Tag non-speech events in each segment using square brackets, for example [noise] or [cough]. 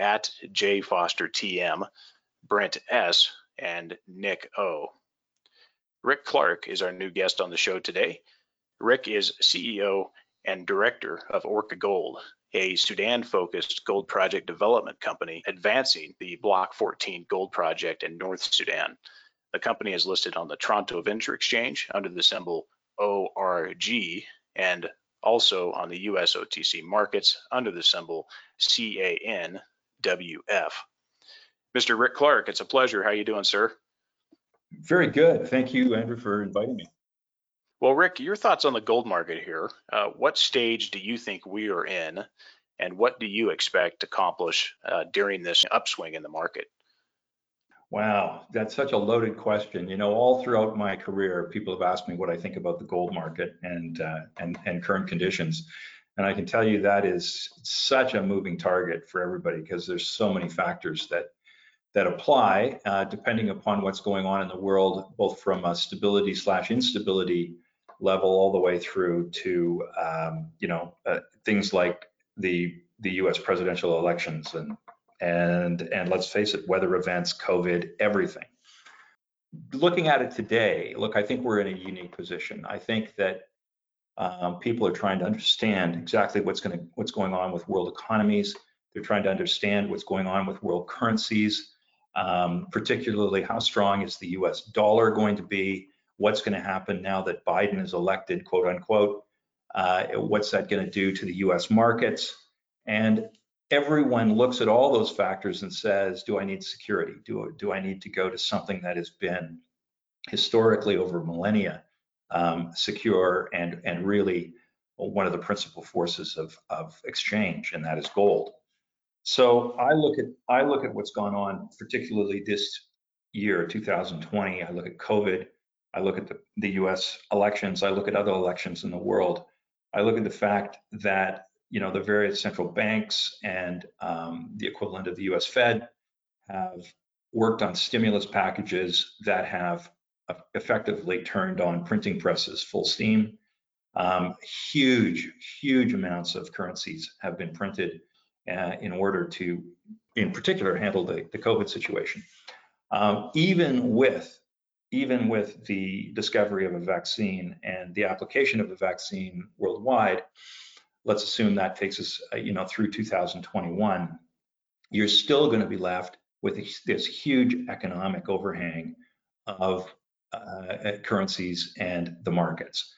at J Foster TM, Brent S, and Nick O. Rick Clark is our new guest on the show today. Rick is CEO and director of Orca Gold, a Sudan focused gold project development company advancing the Block 14 gold project in North Sudan. The company is listed on the Toronto Venture Exchange under the symbol ORG and also on the US OTC markets under the symbol CAN WF. Mr. Rick Clark, it's a pleasure. How are you doing, sir? Very good. Thank you, Andrew, for inviting me. Well, Rick, your thoughts on the gold market here. Uh, what stage do you think we are in, and what do you expect to accomplish uh, during this upswing in the market? Wow, that's such a loaded question. You know, all throughout my career, people have asked me what I think about the gold market and uh, and and current conditions. And I can tell you that is such a moving target for everybody because there's so many factors that that apply uh, depending upon what's going on in the world, both from a stability slash instability level all the way through to um, you know uh, things like the the U.S. presidential elections and and and let's face it, weather events, COVID, everything. Looking at it today, look, I think we're in a unique position. I think that um, people are trying to understand exactly what's going what's going on with world economies. They're trying to understand what's going on with world currencies, um, particularly how strong is the U.S. dollar going to be? What's going to happen now that Biden is elected, quote unquote? Uh, what's that going to do to the U.S. markets? And everyone looks at all those factors and says, do I need security? Do, do I need to go to something that has been historically over millennia um, secure and and really one of the principal forces of of exchange, and that is gold. So I look at I look at what's gone on, particularly this year, 2020. I look at COVID. I look at the, the U.S. elections. I look at other elections in the world. I look at the fact that you know the various central banks and um, the equivalent of the U.S. Fed have worked on stimulus packages that have effectively turned on printing presses full steam. Um, huge, huge amounts of currencies have been printed uh, in order to, in particular, handle the, the COVID situation. Um, even with even with the discovery of a vaccine and the application of a vaccine worldwide, let's assume that takes us, uh, you know, through 2021, you're still going to be left with this huge economic overhang of uh, currencies and the markets.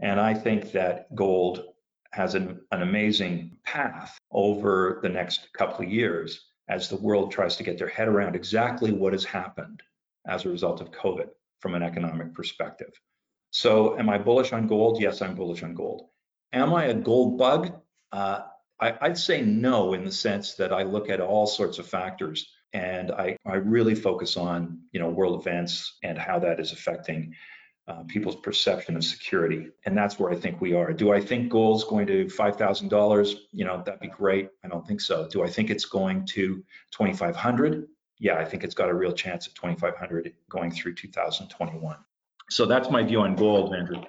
And I think that gold has an, an amazing path over the next couple of years as the world tries to get their head around exactly what has happened as a result of COVID from an economic perspective. So, am I bullish on gold? Yes, I'm bullish on gold. Am I a gold bug? Uh, I, would say no, in the sense that I look at all sorts of factors and I, I really focus on you know world events and how that is affecting uh, people's perception of security. And that's where i think we are. Do i think gold's going to $5000 you know that'd be great. I don't think so. Do i think it's going to 2500 yeah i think it's got a real chance at 2500 going through 2021 so that's my view on gold andrew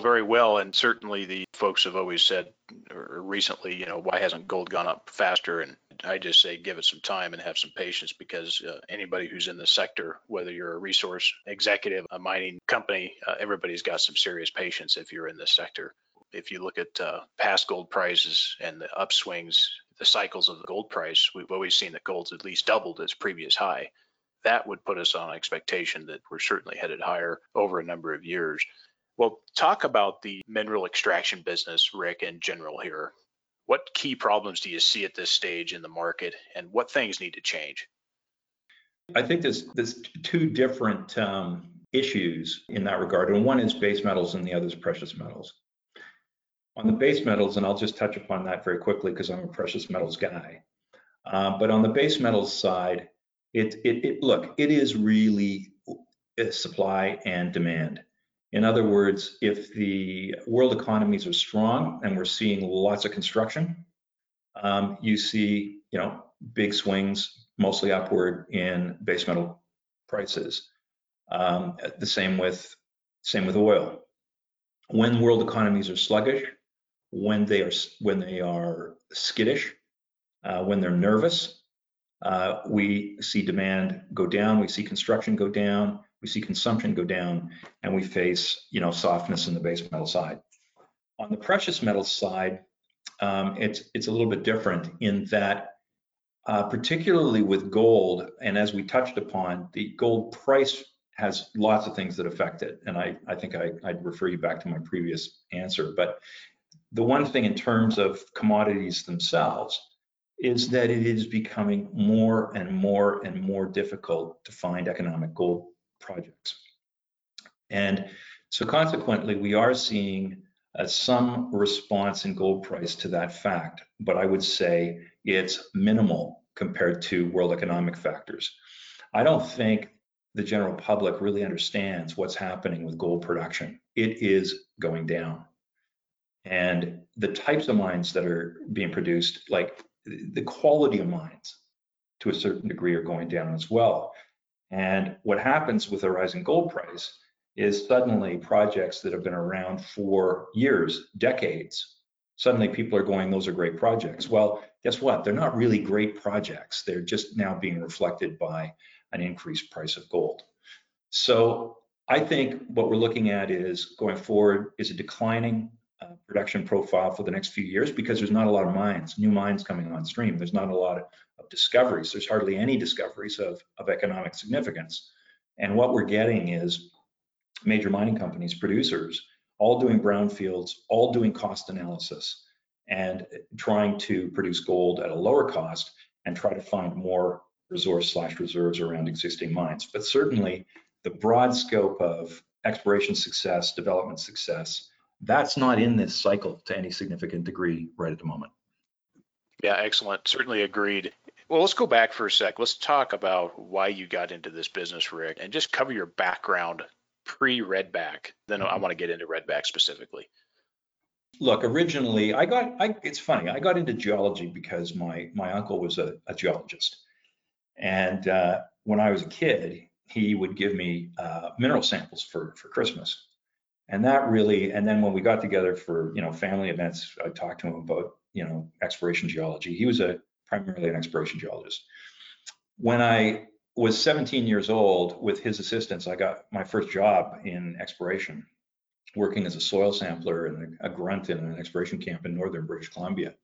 very well, and certainly the folks have always said recently, you know, why hasn't gold gone up faster? And I just say give it some time and have some patience because uh, anybody who's in the sector, whether you're a resource executive, a mining company, uh, everybody's got some serious patience if you're in this sector. If you look at uh, past gold prices and the upswings, the cycles of the gold price, we've always seen that gold's at least doubled its previous high. That would put us on expectation that we're certainly headed higher over a number of years. Well, talk about the mineral extraction business, Rick, in general here. What key problems do you see at this stage in the market, and what things need to change? I think there's there's two different um, issues in that regard, and one is base metals, and the other is precious metals. On the base metals, and I'll just touch upon that very quickly because I'm a precious metals guy. Uh, but on the base metals side, it, it, it look, it is really supply and demand. In other words, if the world economies are strong and we're seeing lots of construction, um, you see, you know, big swings, mostly upward in base metal prices. Um, the same with same with oil. When world economies are sluggish, when they are when they are skittish, uh, when they're nervous, uh, we see demand go down, we see construction go down, we see consumption go down, and we face you know softness in the base metal side. On the precious metals side, um, it's it's a little bit different in that, uh, particularly with gold, and as we touched upon, the gold price has lots of things that affect it. And I, I think I, I'd refer you back to my previous answer. But the one thing in terms of commodities themselves is that it is becoming more and more and more difficult to find economic gold projects. And so consequently, we are seeing uh, some response in gold price to that fact, but I would say it's minimal compared to world economic factors. I don't think the general public really understands what's happening with gold production. It is going down. And the types of mines that are being produced, like the quality of mines to a certain degree are going down as well. And what happens with a rising gold price is suddenly projects that have been around for years, decades, suddenly people are going, those are great projects. Well, guess what? They're not really great projects. They're just now being reflected by an increased price of gold. So I think what we're looking at is going forward is a declining uh, production profile for the next few years because there's not a lot of mines, new mines coming on stream. There's not a lot of, of discoveries. There's hardly any discoveries of, of economic significance. And what we're getting is major mining companies, producers, all doing brownfields, all doing cost analysis and trying to produce gold at a lower cost and try to find more resource slash reserves around existing mines. But certainly the broad scope of exploration success, development success, that's not in this cycle to any significant degree right at the moment. Yeah, excellent. Certainly agreed. Well, let's go back for a sec. Let's talk about why you got into this business, Rick, and just cover your background pre-Redback. Then I want to get into Redback specifically. Look, originally I got, I, it's funny, I got into geology because my, my uncle was a, a geologist. And uh, when I was a kid, he would give me uh, mineral samples for, for Christmas. And that really, and then when we got together for, you know, family events, I talked to him about, you know, exploration geology. He was a primarily an exploration geologist. When I was 17 years old, with his assistance, I got my first job in exploration, working as a soil sampler and a grunt in an exploration camp in northern British Columbia.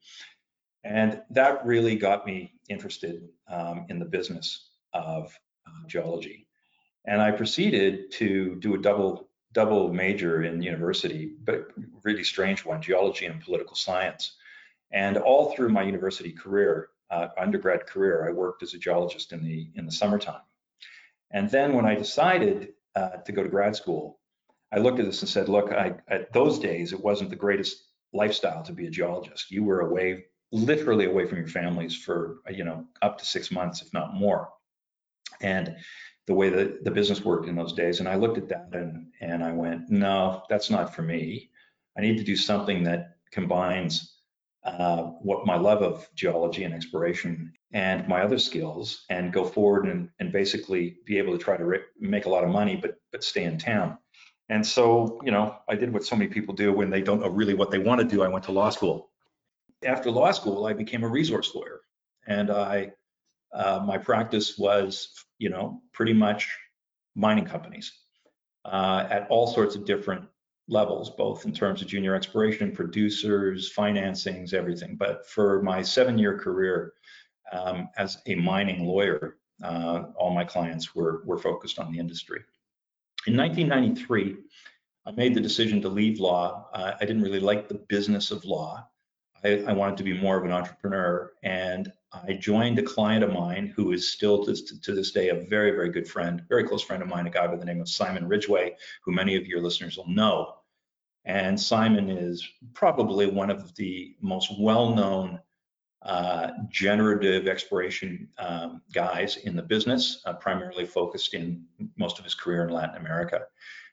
And that really got me interested um, in the business of uh, geology. And I proceeded to do a double double major in university, but really strange one, geology and political science. And all through my university career, uh, undergrad career, I worked as a geologist in the in the summertime. And then when I decided uh, to go to grad school, I looked at this and said, look, I, at those days, it wasn't the greatest lifestyle to be a geologist. You were away literally away from your families for you know up to six months if not more and the way that the business worked in those days and i looked at that and and i went no that's not for me. I need to do something that combines uh, what my love of geology and exploration and my other skills and go forward and, and basically be able to try to make a lot of money but but stay in town. And so you know i did what so many people do when they don't know really what they want to do. I went to law school. After law school, I became a resource lawyer, and I uh, my practice was, you know, pretty much mining companies uh, at all sorts of different levels, both in terms of junior exploration, producers, financings, everything. But for my seven-year career um, as a mining lawyer, uh, all my clients were were focused on the industry. In 1993, I made the decision to leave law. Uh, I didn't really like the business of law. I, I, wanted to be more of an entrepreneur. And I joined a client of mine who is still to, to, this day a very, very good friend, very close friend of mine, a guy by the name of Simon Ridgway, who many of your listeners will know. And Simon is probably one of the most well known uh, generative exploration um, guys in the business, uh, primarily focused in most of his career in Latin America.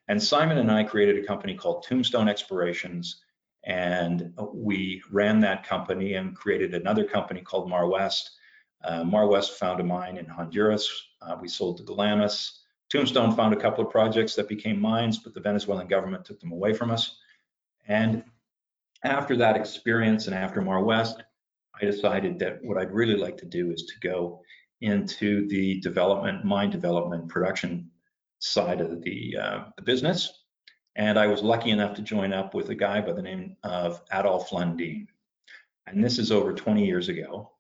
And Simon and I created a company called Tombstone Explorations, and we ran that company and created another company called Mar West. Uh, Mar West found a mine in Honduras. Uh, we sold to Glamis. Tombstone found a couple of projects that became mines, but the Venezuelan government took them away from us. And after that experience and after Mar West, I decided that what I'd really like to do is to go into the development, mine development, production side of the, uh, the business. And I was lucky enough to join up with a guy by the name of Adolf Lundin. And this is over 20 years ago.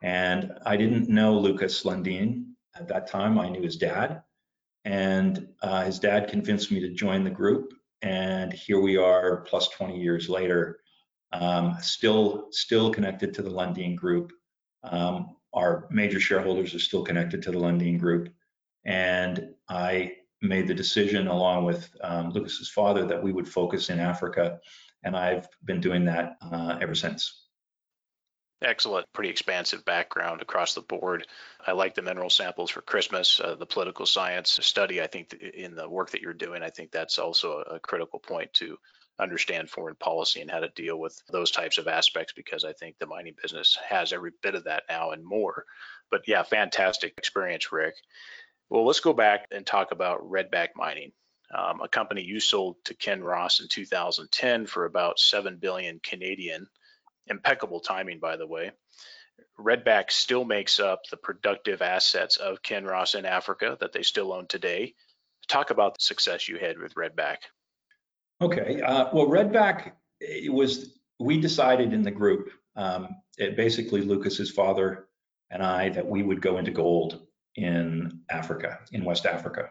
And I didn't know Lukas Lundin at that time. I knew his dad. And uh, his dad convinced me to join the group. And here we are, plus 20 years later, um, still still connected to the Lundin Group. Um, our major shareholders are still connected to the Lundin Group, and I made the decision along with um, Lukas's father that we would focus in Africa, and I've been doing that uh, ever since. Excellent, pretty expansive background across the board. I like the mineral samples for Christmas, uh, the political science study. I think in the work that you're doing, I think that's also a critical point to understand foreign policy and how to deal with those types of aspects because I think the mining business has every bit of that now and more. But yeah, fantastic experience, Rick. Well, let's go back and talk about Redback Mining, um, a company you sold to Kinross in 2010 for about 7 billion Canadian. Impeccable timing, by the way. Redback still makes up the productive assets of Kinross in Africa that they still own today. Talk about the success you had with Redback. Okay. Uh, well, Redback was we decided in the group, um, it basically Lukas's father and I, that we would go into gold in Africa, in West Africa.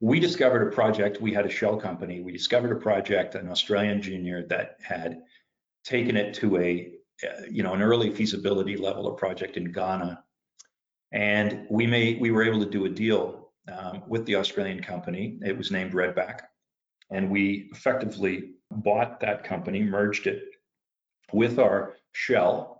We discovered a project. We had a shell company. We discovered a project, an Australian junior that had taken it to a, uh, you know, an early feasibility level of project in Ghana, and we made we were able to do a deal um, with the Australian company. It was named Redback and we effectively bought that company, merged it with our shell,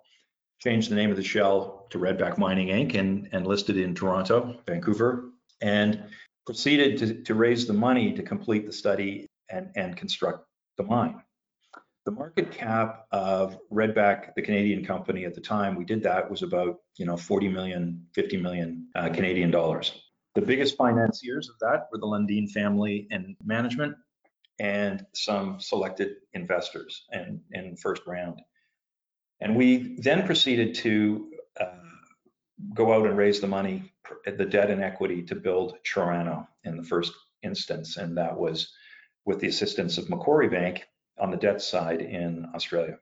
changed the name of the shell to Redback Mining Inc. and, and listed in Toronto, Vancouver, and proceeded to, to raise the money to complete the study and, and construct the mine. The market cap of Redback, the Canadian company at the time we did that was about, you know, 40 million, 50 million uh, Canadian dollars. The biggest financiers of that were the Lundin family and management, and some selected investors in, in first round. And we then proceeded to uh, go out and raise the money, the debt and equity to build Chirano in the first instance. And that was with the assistance of Macquarie Bank on the debt side in Australia.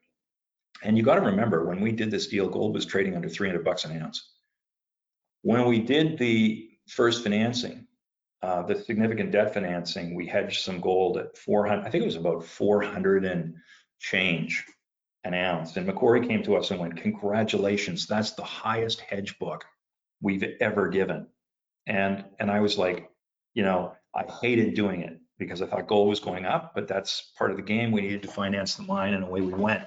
And you got to remember when we did this deal, gold was trading under 300 bucks an ounce. When we did the first financing, uh, the significant debt financing, we hedged some gold at 400, I think it was about 400 and change an ounce. And Macquarie came to us and went, congratulations, that's the highest hedge book we've ever given. And, and I was like, you know, I hated doing it because I thought gold was going up, but that's part of the game. We needed to finance the mine and away we went.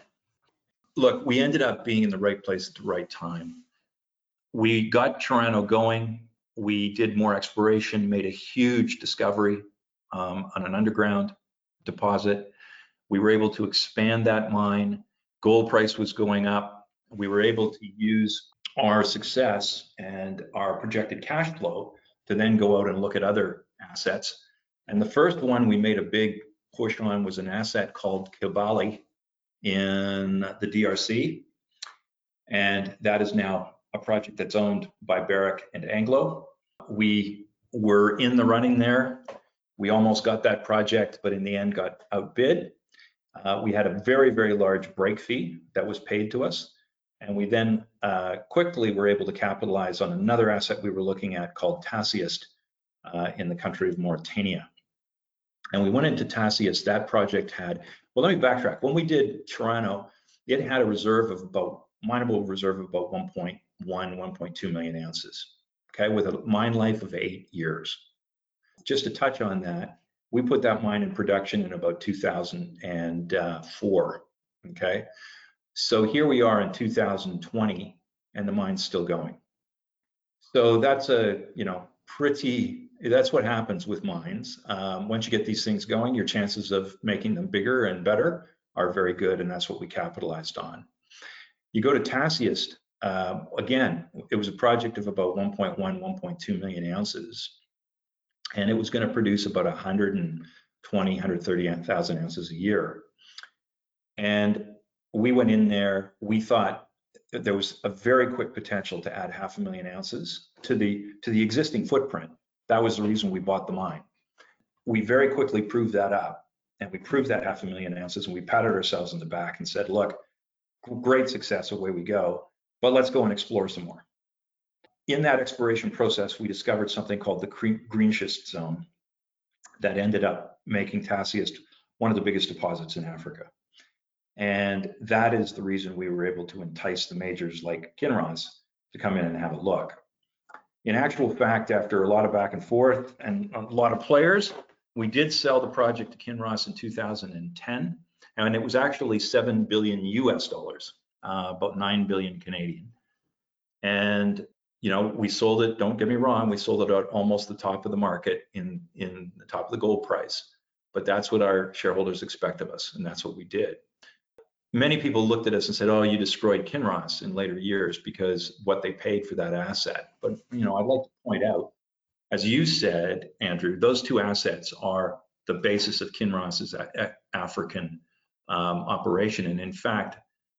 Look, we ended up being in the right place at the right time. We got Chirano going we did more exploration, made a huge discovery um, on an underground deposit. We were able to expand that mine. Gold price was going up. We were able to use our success and our projected cash flow to then go out and look at other assets. And the first one we made a big push on was an asset called Kibali in the DRC. And that is now a project that's owned by Barrick and Anglo. We were in the running there. We almost got that project, but in the end got outbid. Uh, we had a very, very large break fee that was paid to us. And we then uh, quickly were able to capitalize on another asset we were looking at called Tasiast uh, in the country of Mauritania. And we went into Tasiast. That project had, well, let me backtrack. When we did Chirano, it had a reserve of about, mineable reserve of about 1.1, 1.2 million ounces okay, with a mine life of eight years. Just to touch on that, we put that mine in production in about 2004, okay? So here we are in 2020 and the mine's still going. So that's a, you know, pretty, that's what happens with mines. Um, once you get these things going, your chances of making them bigger and better are very good. And that's what we capitalized on. You go to Tasiast, uh, again, it was a project of about 1.1, 1.2 million ounces. And it was going to produce about 120, 130,000 ounces a year. And we went in there, we thought that there was a very quick potential to add half a million ounces to the to the existing footprint. That was the reason we bought the mine. We very quickly proved that up, and we proved that half a million ounces, and we patted ourselves in the back and said, "Look, great success, away we go, but let's go and explore some more." In that exploration process, we discovered something called the green schist zone that ended up making Tasiast one of the biggest deposits in Africa. And that is the reason we were able to entice the majors like Kinross to come in and have a look. In actual fact, after a lot of back and forth and a lot of players, we did sell the project to Kinross in 2010, and it was actually 7 billion US dollars, uh, about 9 billion Canadian. And you know, we sold it, don't get me wrong, we sold it at almost the top of the market in, in the top of the gold price. But that's what our shareholders expect of us, and that's what we did many people looked at us and said, "Oh, you destroyed Kinross in later years because what they paid for that asset." But you know, I'd like to point out, as you said, Andrew, those two assets are the basis of Kinross's African um, operation, and in fact,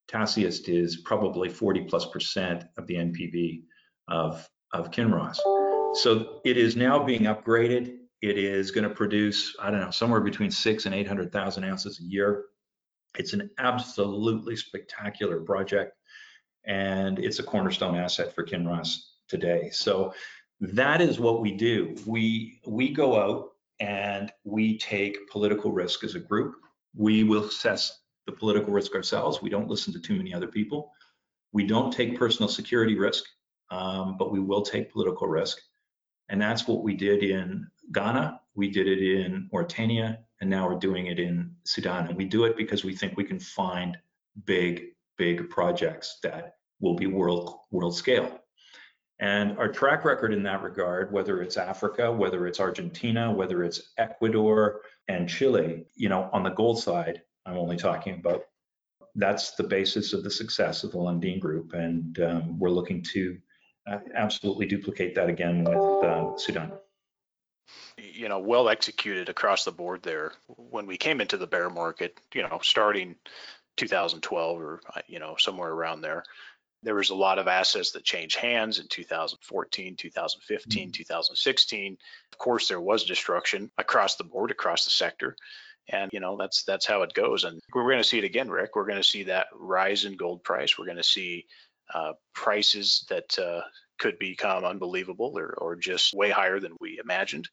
Tasiast is probably 40 plus percent of the NPV of of Kinross. So it is now being upgraded. It is going to produce, I don't know, somewhere between six and 800,000 ounces a year it's an absolutely spectacular project, and it's a cornerstone asset for Kinross today. So that is what we do. We we go out and we take political risk as a group. We will assess the political risk ourselves. We don't listen to too many other people. We don't take personal security risk, um, but we will take political risk. And that's what we did in Ghana. We did it in Mauritania and now we're doing it in Sudan. And we do it because we think we can find big, big projects that will be world world scale. And our track record in that regard, whether it's Africa, whether it's Argentina, whether it's Ecuador and Chile, you know, on the gold side, I'm only talking about that's the basis of the success of the Lundin Group. And um, we're looking to absolutely duplicate that again with uh, Sudan you know, well executed across the board there. When we came into the bear market, you know, starting 2012 or, uh, you know, somewhere around there, there was a lot of assets that changed hands in 2014, 2015, mm-hmm. 2016. Of course, there was destruction across the board, across the sector. And you know that's that's how it goes, and we're going to see it again, Rick. We're going to see that rise in gold price. We're going to see uh, prices that uh, could become unbelievable or, or just way higher than we imagined.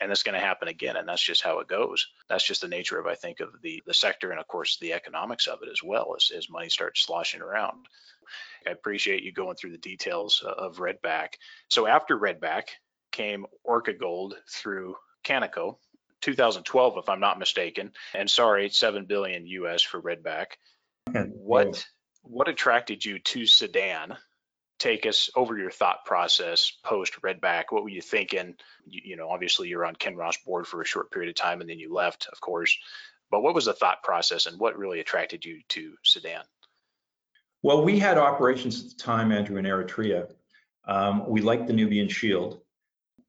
And that's going to happen again and that's just how it goes. That's just the nature of i think of the the sector and of course the economics of it as well as, as money starts sloshing around. I appreciate you going through the details of redback. So after redback came orca gold through Canaco 2012 if i'm not mistaken and sorry 7 billion us for redback. What what attracted you to sudan take us over your thought process post Redback. What were you thinking? You, you, know, obviously you're on Kinross board for a short period of time and then you left, of course. But what was the thought process and what really attracted you to Sudan? Well, we had operations at the time, Andrew, in Eritrea. Um, we liked the Nubian Shield.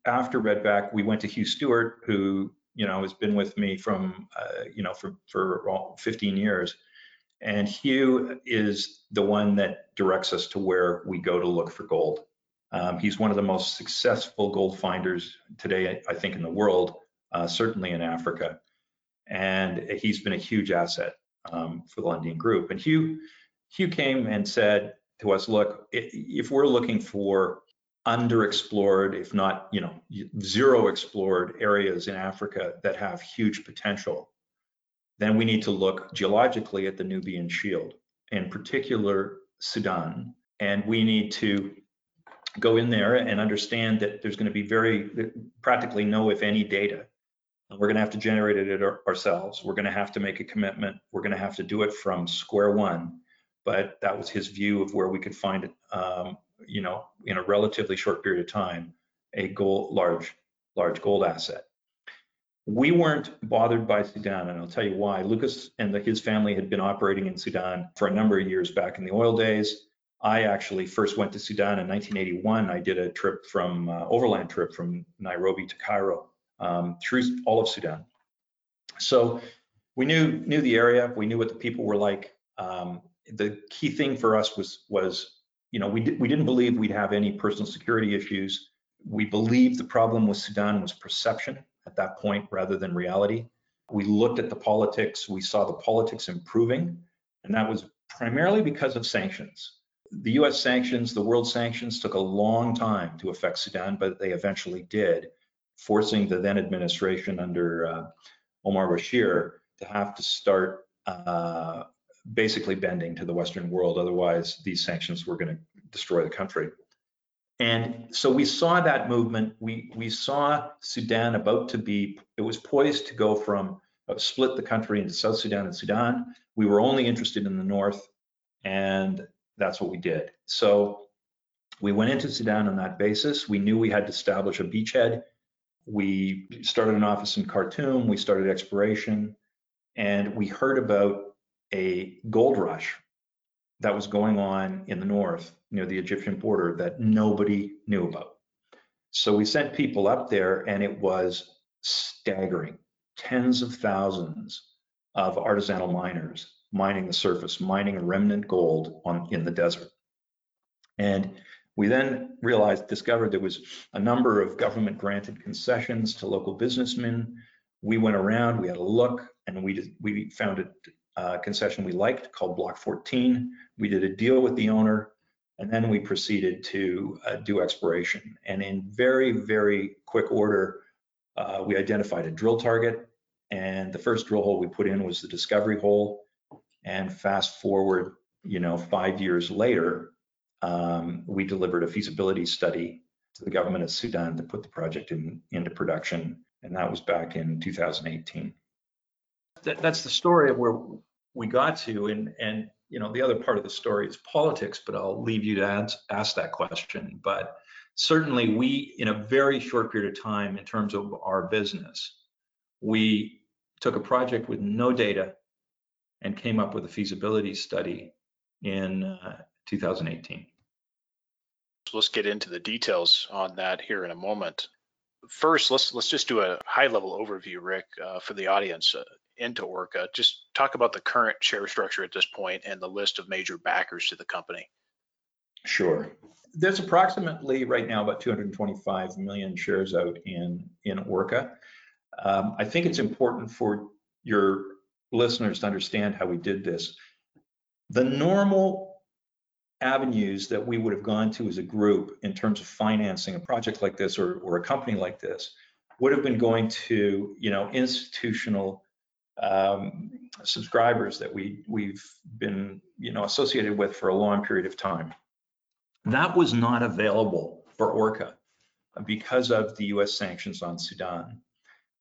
After Redback, we went to Hugh Stewart, who you know has been with me from uh, you know for for 15 years and Hugh is the one that directs us to where we go to look for gold. Um, he's one of the most successful gold finders today, I think, in the world, uh, certainly in Africa. And he's been a huge asset um, for the Lundin Group. And Hugh, Hugh came and said to us, look, if we're looking for underexplored, if not, you know, zero explored areas in Africa that have huge potential, then we need to look geologically at the Nubian Shield, in particular Sudan, and we need to go in there and understand that there's going to be very practically no, if any, data. We're going to have to generate it ourselves. We're going to have to make a commitment. We're going to have to do it from square one. but that was his view of where we could find, um, you know, in a relatively short period of time, a gold, large, large gold asset. We weren't bothered by Sudan, and I'll tell you why. Lukas and the, his family had been operating in Sudan for a number of years back in the oil days. I actually first went to Sudan in 1981. I did a trip from uh, overland trip from Nairobi to Cairo um, through all of Sudan. So we knew knew the area. We knew what the people were like. Um, the key thing for us was was you know we we didn't believe we'd have any personal security issues. We believed the problem with Sudan was perception at that point rather than reality. We looked at the politics. We saw the politics improving, and that was primarily because of sanctions the US sanctions, the world sanctions took a long time to affect Sudan, but they eventually did, forcing the then administration under uh, Omar Bashir to have to start uh, basically bending to the Western world. Otherwise, these sanctions were going to destroy the country. And so we saw that movement. We, we saw Sudan about to be, it was poised to go from uh, split the country into South Sudan and Sudan. We were only interested in the North. And that's what we did. So we went into Sudan on that basis. We knew we had to establish a beachhead. We started an office in Khartoum. We started exploration, and we heard about a gold rush that was going on in the north near the Egyptian border that nobody knew about. So we sent people up there, and it was staggering. Tens of thousands of artisanal miners mining the surface, mining remnant gold on in the desert. And we then realized, discovered there was a number of government granted concessions to local businessmen. We went around, we had a look, and we did, we found a uh, concession we liked called Block 14. We did a deal with the owner, and then we proceeded to uh, do exploration. And in very, very quick order, uh, we identified a drill target. And the first drill hole we put in was the discovery hole. And fast forward, you know, five years later, um, we delivered a feasibility study to the government of Sudan to put the project in, into production. And that was back in 2018. That, that's the story of where we got to. And, and, you know, the other part of the story is politics, but I'll leave you to ask, ask that question. But certainly we, in a very short period of time, in terms of our business, we took a project with no data, and came up with a feasibility study in uh, 2018. Let's get into the details on that here in a moment. First, let's let's just do a high-level overview, Rick, uh, for the audience uh, into Orca. Just talk about the current share structure at this point and the list of major backers to the company. Sure. There's approximately right now about 225 million shares out in in Orca. Um, I think it's important for your listeners to understand how we did this. The normal avenues that we would have gone to as a group in terms of financing a project like this or, or a company like this would have been going to, you know, institutional um, subscribers that we we've been, you know, associated with for a long period of time. That was not available for Orca because of the U.S. sanctions on Sudan.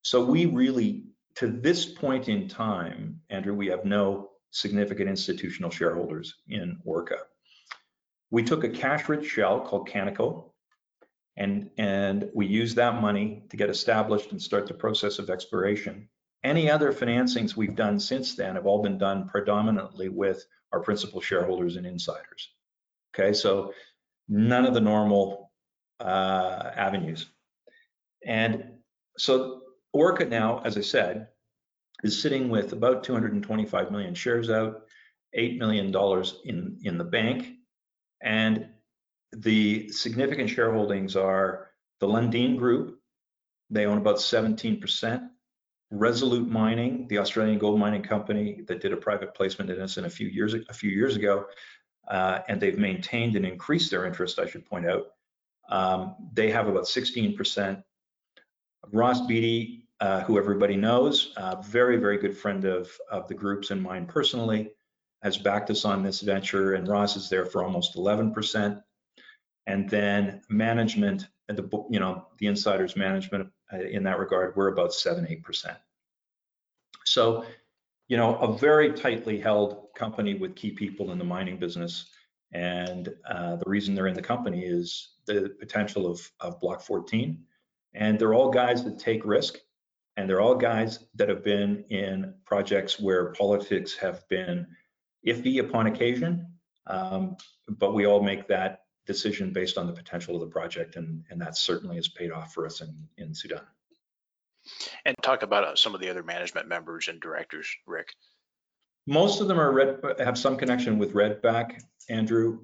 So we really to this point in time, Andrew, we have no significant institutional shareholders in Orca. We took a cash-rich shell called Canaco, and, and we used that money to get established and start the process of exploration. Any other financings we've done since then have all been done predominantly with our principal shareholders and insiders. Okay, so none of the normal uh, avenues. And so Orca now, as I said, is sitting with about 225 million shares out, $8 million in, in the bank. And the significant shareholdings are the Lundin Group, they own about 17%. Resolute Mining, the Australian gold mining company that did a private placement in us in a few years a few years ago, uh, and they've maintained and increased their interest. I should point out, um, they have about 16%. Ross Beaty, uh, who everybody knows, uh, very, very good friend of, of the groups and mine personally, has backed us on this venture, and Ross is there for almost 11%. And then management, and the you know the insiders management uh, in that regard, we're about seven, eight percent. So, you know, a very tightly held company with key people in the mining business. And uh, the reason they're in the company is the potential of, of Block 14. And they're all guys that take risk. And they're all guys that have been in projects where politics have been iffy upon occasion. Um, but we all make that decision based on the potential of the project. And, and that certainly has paid off for us in, in Sudan. And talk about uh, some of the other management members and directors, Rick. Most of them are red, have some connection with Redback, Andrew.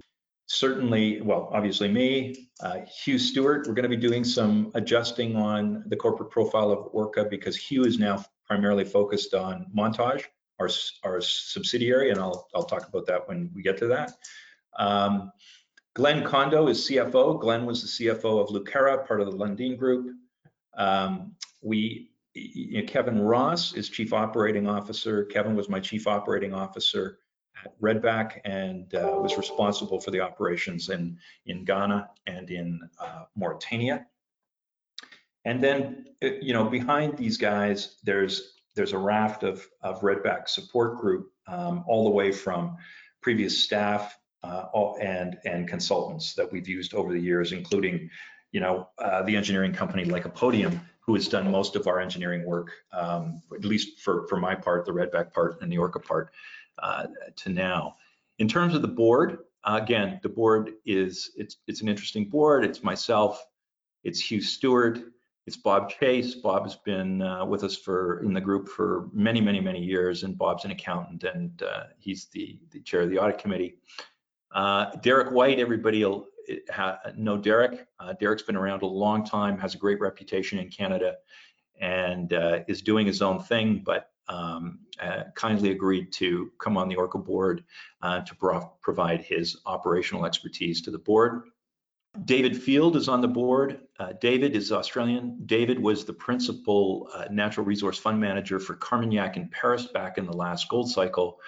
Certainly, well, obviously me, uh, Hugh Stewart. We're going to be doing some adjusting on the corporate profile of Orca because Hugh is now primarily focused on Montage, our, our subsidiary, and I'll, I'll talk about that when we get to that. Um, Glenn Kondo is CFO. Glenn was the CFO of Lucara, part of the Lundin Group. Um, we, you know, Kevin Ross is Chief Operating Officer. Kevin was my Chief Operating Officer at Redback and uh, was responsible for the operations in, in Ghana and in uh, Mauritania. And then, uh, you know, behind these guys, there's there's a raft of, of Redback support group, um, all the way from previous staff and and consultants that we've used over the years, including, you know, uh, the engineering company Lycopodium who has done most of our engineering work, um, at least for for my part, the Redback part and the Orca part uh, to now. In terms of the board, uh, again, the board is, it's, it's an interesting board. It's myself, it's Hugh Stewart, it's Bob Chase. Bob has been uh, with us for in the group for many, many, many years, and Bob's an accountant, and uh, he's the, the chair of the audit committee. Uh, Derek White, everybody will know Derek. Uh, Derek's been around a long time, has a great reputation in Canada, and uh, is doing his own thing, but um, uh, kindly agreed to come on the Orca board uh, to pro provide his operational expertise to the board. David Field is on the board. Uh, David is Australian. David was the principal uh, natural resource fund manager for Carmignac in Paris back in the last gold cycle.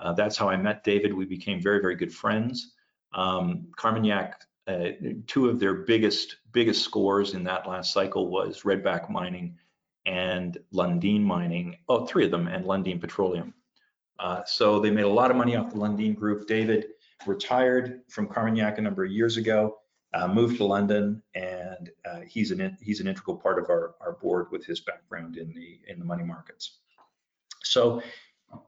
Uh, that's how I met David. We became very, very good friends. Um, Carmignac, uh, two of their biggest, biggest scores in that last cycle was Redback Mining and Lundin Mining, oh, three of them, and Lundin Petroleum. Uh, so they made a lot of money off the Lundin Group. David retired from Carmignac a number of years ago, uh, moved to London, and uh, he's an he's an integral part of our, our board with his background in the in the money markets. So,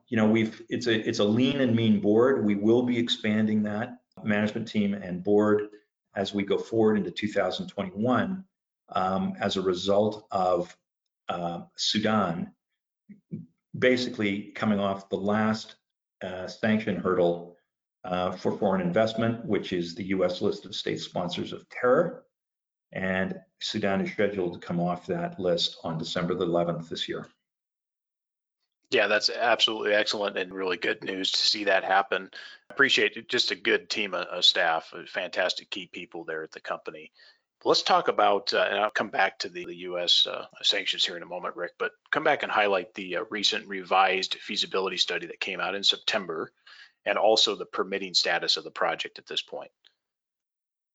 you know, we've it's a it's a lean and mean board. We will be expanding that management team and board as we go forward into 2021 um, as a result of uh, Sudan, basically coming off the last uh, sanction hurdle uh, for foreign investment, which is the US list of state sponsors of terror. And Sudan is scheduled to come off that list on December the 11th this year. Yeah, that's absolutely excellent and really good news to see that happen. Appreciate it. Just a good team of, staff, fantastic key people there at the company. Let's talk about, uh, and I'll come back to the, the U.S. Uh, sanctions here in a moment, Rick, but come back and highlight the uh, recent revised feasibility study that came out in September and also the permitting status of the project at this point.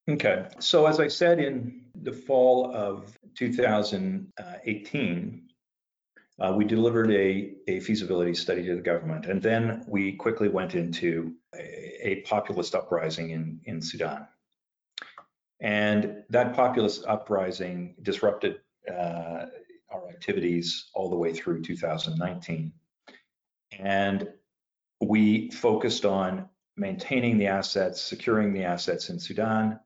Okay, so as I said in the fall of 2018, uh, we delivered a, a feasibility study to the government, and then we quickly went into a, a populist uprising in, in Sudan. And that populist uprising disrupted uh, our activities all the way through 2019. And we focused on maintaining the assets, securing the assets in Sudan,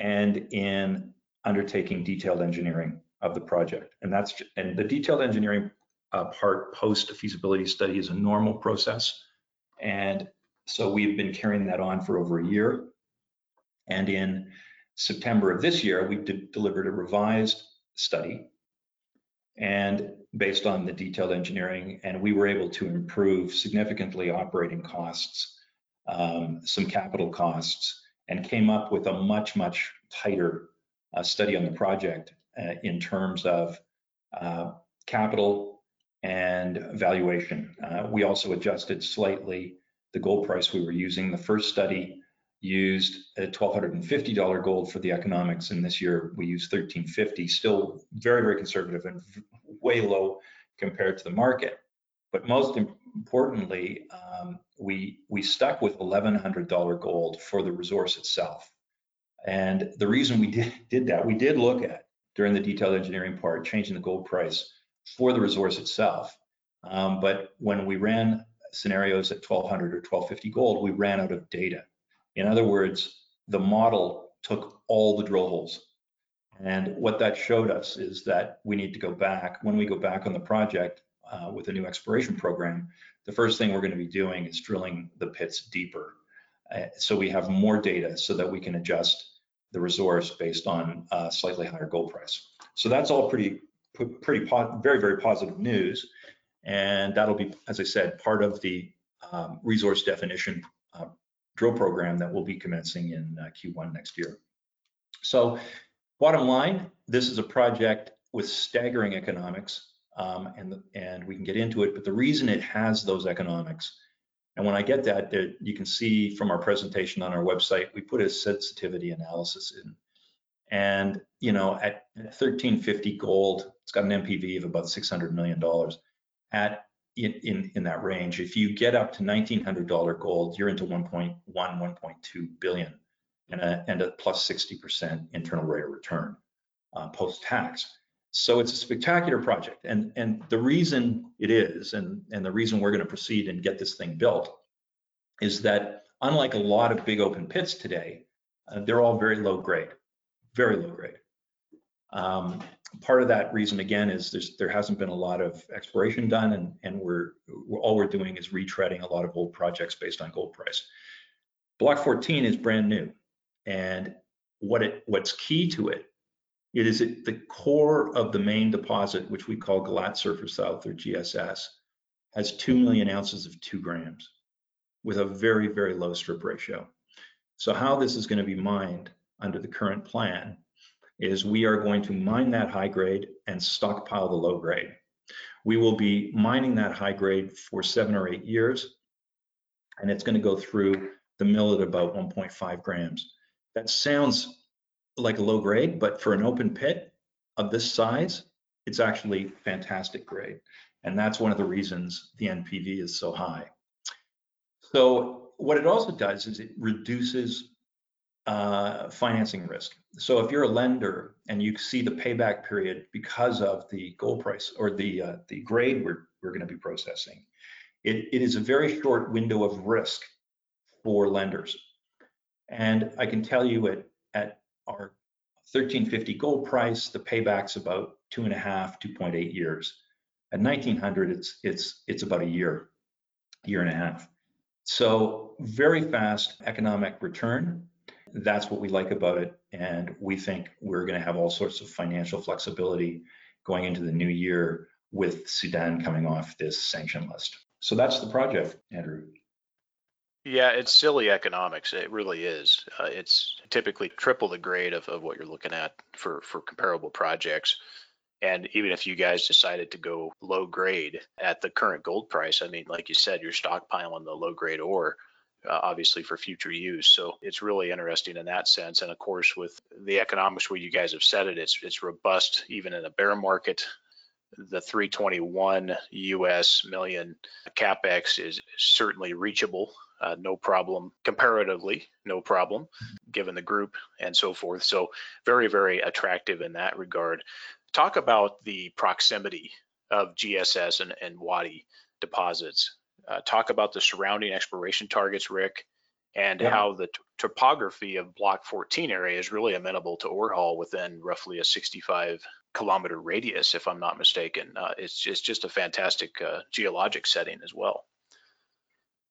and in undertaking detailed engineering of the project. And that's and the detailed engineering uh, part post feasibility study is a normal process. And so we've been carrying that on for over a year. And in September of this year, we delivered a revised study and based on the detailed engineering, and we were able to improve significantly operating costs, um, some capital costs, and came up with a much, much tighter uh, study on the project uh, in terms of uh, capital and valuation. Uh, we also adjusted slightly the gold price we were using. The first study used a $1,250 gold for the economics, and this year we used 1,350. still very, very conservative and way low compared to the market. But most importantly, um, we we stuck with $1,100 gold for the resource itself. And the reason we did, did that, we did look at during the detailed engineering part, changing the gold price for the resource itself. Um, but when we ran scenarios at 1200 or 1250 gold, we ran out of data. In other words, the model took all the drill holes. And what that showed us is that we need to go back. When we go back on the project uh, with a new exploration program, the first thing we're going to be doing is drilling the pits deeper. Uh, so we have more data so that we can adjust the resource based on a slightly higher gold price. So that's all pretty, pretty, very, very positive news. And that'll be, as I said, part of the um, resource definition uh, drill program that will be commencing in uh, Q1 next year. So bottom line, this is a project with staggering economics um, and, and we can get into it, but the reason it has those economics, and when I get that, there, you can see from our presentation on our website, we put a sensitivity analysis in. And, you know, at 1350 gold, it's got an NPV of about $600 million at in, in, in that range. If you get up to $1,900 gold, you're into 1.1, 1.2 billion and a, and a plus 60% internal rate of return uh, post-tax. So it's a spectacular project. And, and the reason it is, and, and the reason we're gonna proceed and get this thing built is that unlike a lot of big open pits today, uh, they're all very low grade, very low grade. Um, part of that reason again is there hasn't been a lot of exploration done and, and we're, we're, all we're doing is retreading a lot of old projects based on gold price. Block 14 is brand new and what it what's key to it it is at the core of the main deposit which we call Galat Sufar South or GSS has 2 million ounces of 2 grams with a very very low strip ratio. So how this is going to be mined under the current plan is we are going to mine that high grade and stockpile the low grade. We will be mining that high grade for seven or eight years, and it's going to go through the mill at about 1.5 grams. That sounds like a low grade, but for an open pit of this size, it's actually fantastic grade. And that's one of the reasons the NPV is so high. So what it also does is it reduces uh, financing risk. So if you're a lender and you see the payback period because of the gold price or the uh, the grade we're we're going to be processing, it, it is a very short window of risk for lenders. And I can tell you at at our 1350 gold price, the payback's about two and a half, 2.8 years. At 1900, it's it's it's about a year, year and a half. So very fast economic return that's what we like about it. And we think we're going to have all sorts of financial flexibility going into the new year with Sudan coming off this sanction list. So that's the project, Andrew. Yeah, it's silly economics. It really is. Uh, it's typically triple the grade of, of what you're looking at for, for comparable projects. And even if you guys decided to go low grade at the current gold price, I mean, like you said, you're stockpiling the low grade ore uh, obviously for future use. So it's really interesting in that sense. And of course, with the economics where you guys have said it, it's it's robust even in a bear market. The 321 US million capex is certainly reachable. Uh, no problem comparatively, no problem given the group and so forth. So very, very attractive in that regard. Talk about the proximity of GSS and, and Wadi deposits uh, talk about the surrounding exploration targets, Rick, and yeah. how the topography of Block 14 area is really amenable to ore haul within roughly a 65 kilometer radius, if I'm not mistaken. Uh, it's, it's just a fantastic uh, geologic setting as well.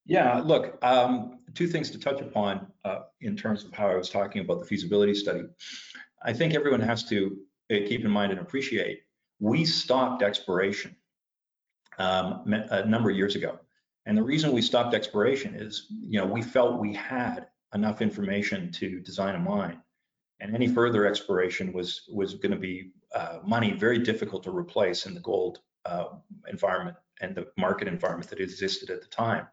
Yeah, look, um, two things to touch upon uh, in terms of how I was talking about the feasibility study. I think everyone has to uh, keep in mind and appreciate we stopped exploration um, a number of years ago. And the reason we stopped exploration is, you know, we felt we had enough information to design a mine, and any further exploration was was going to be uh, money very difficult to replace in the gold uh, environment and the market environment that existed at the time.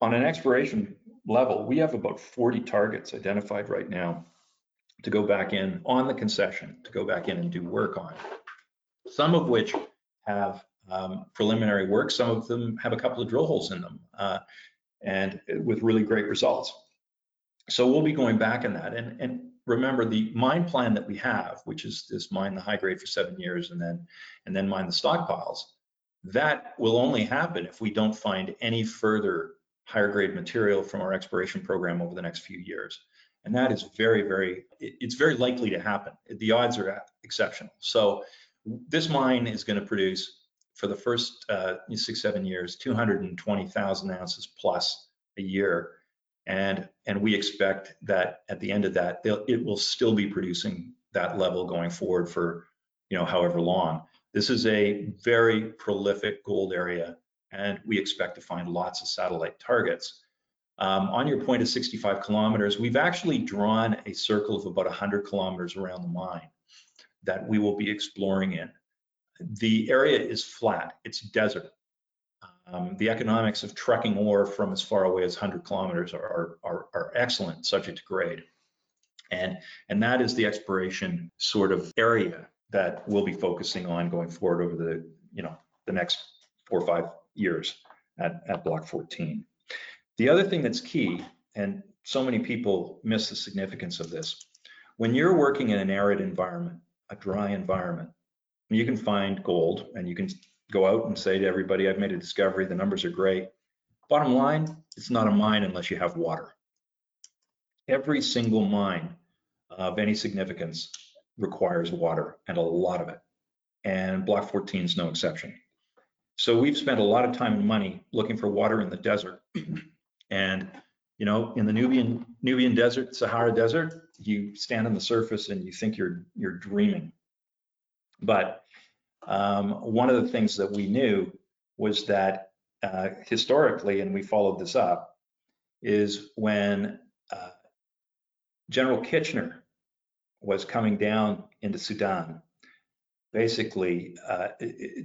On an exploration level, we have about 40 targets identified right now to go back in on the concession to go back in and do work on, some of which have um, preliminary work. Some of them have a couple of drill holes in them uh, and with really great results. So we'll be going back in that. And, and remember the mine plan that we have, which is this mine the high grade for seven years and then and then mine the stockpiles, that will only happen if we don't find any further higher grade material from our exploration program over the next few years. And that is very, very, it's very likely to happen. The odds are exceptional. So this mine is going to produce for the first uh, six, seven years, 220,000 ounces plus a year. And, and we expect that at the end of that, it will still be producing that level going forward for, you know, however long. This is a very prolific gold area, and we expect to find lots of satellite targets. Um, on your point of 65 kilometers, we've actually drawn a circle of about 100 kilometers around the mine that we will be exploring in. The area is flat, it's desert. Um, the economics of trucking ore from as far away as 100 kilometers are, are, are excellent, subject to grade. And, and that is the exploration sort of area that we'll be focusing on going forward over the, you know, the next four or five years at, at Block 14. The other thing that's key, and so many people miss the significance of this, when you're working in an arid environment, a dry environment, you can find gold and you can go out and say to everybody, I've made a discovery, the numbers are great. Bottom line, it's not a mine unless you have water. Every single mine of any significance requires water and a lot of it. And Block 14 is no exception. So we've spent a lot of time and money looking for water in the desert. [clears throat] and you know, in the Nubian Nubian desert, Sahara desert, you stand on the surface and you think you're you're dreaming. But um, one of the things that we knew was that uh, historically, and we followed this up, is when uh, General Kitchener was coming down into Sudan, basically uh,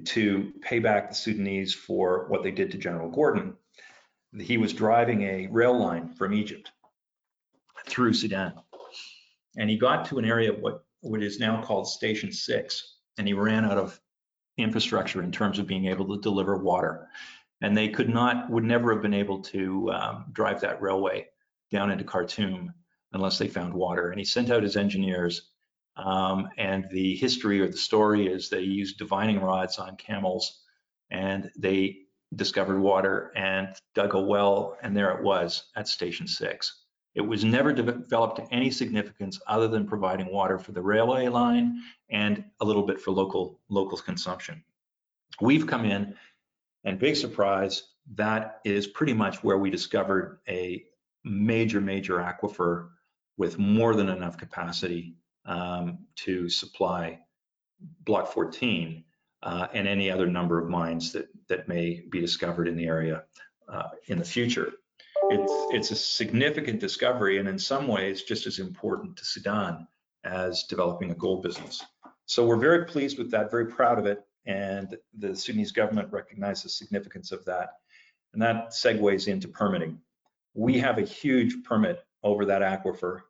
to pay back the Sudanese for what they did to General Gordon. He was driving a rail line from Egypt through Sudan. And he got to an area, what, what is now called Station 6, and he ran out of infrastructure in terms of being able to deliver water. And they could not, would never have been able to um, drive that railway down into Khartoum unless they found water. And he sent out his engineers. Um, and the history or the story is they used divining rods on camels and they discovered water and dug a well, and there it was at Station 6. It was never developed to any significance other than providing water for the railway line and a little bit for local local consumption. We've come in, and big surprise, that is pretty much where we discovered a major, major aquifer with more than enough capacity um, to supply Block 14 uh, and any other number of mines that, that may be discovered in the area uh, in the future. It's, it's a significant discovery and in some ways just as important to Sudan as developing a gold business. So we're very pleased with that, very proud of it, and the Sudanese government recognizes the significance of that. And that segues into permitting. We have a huge permit over that aquifer.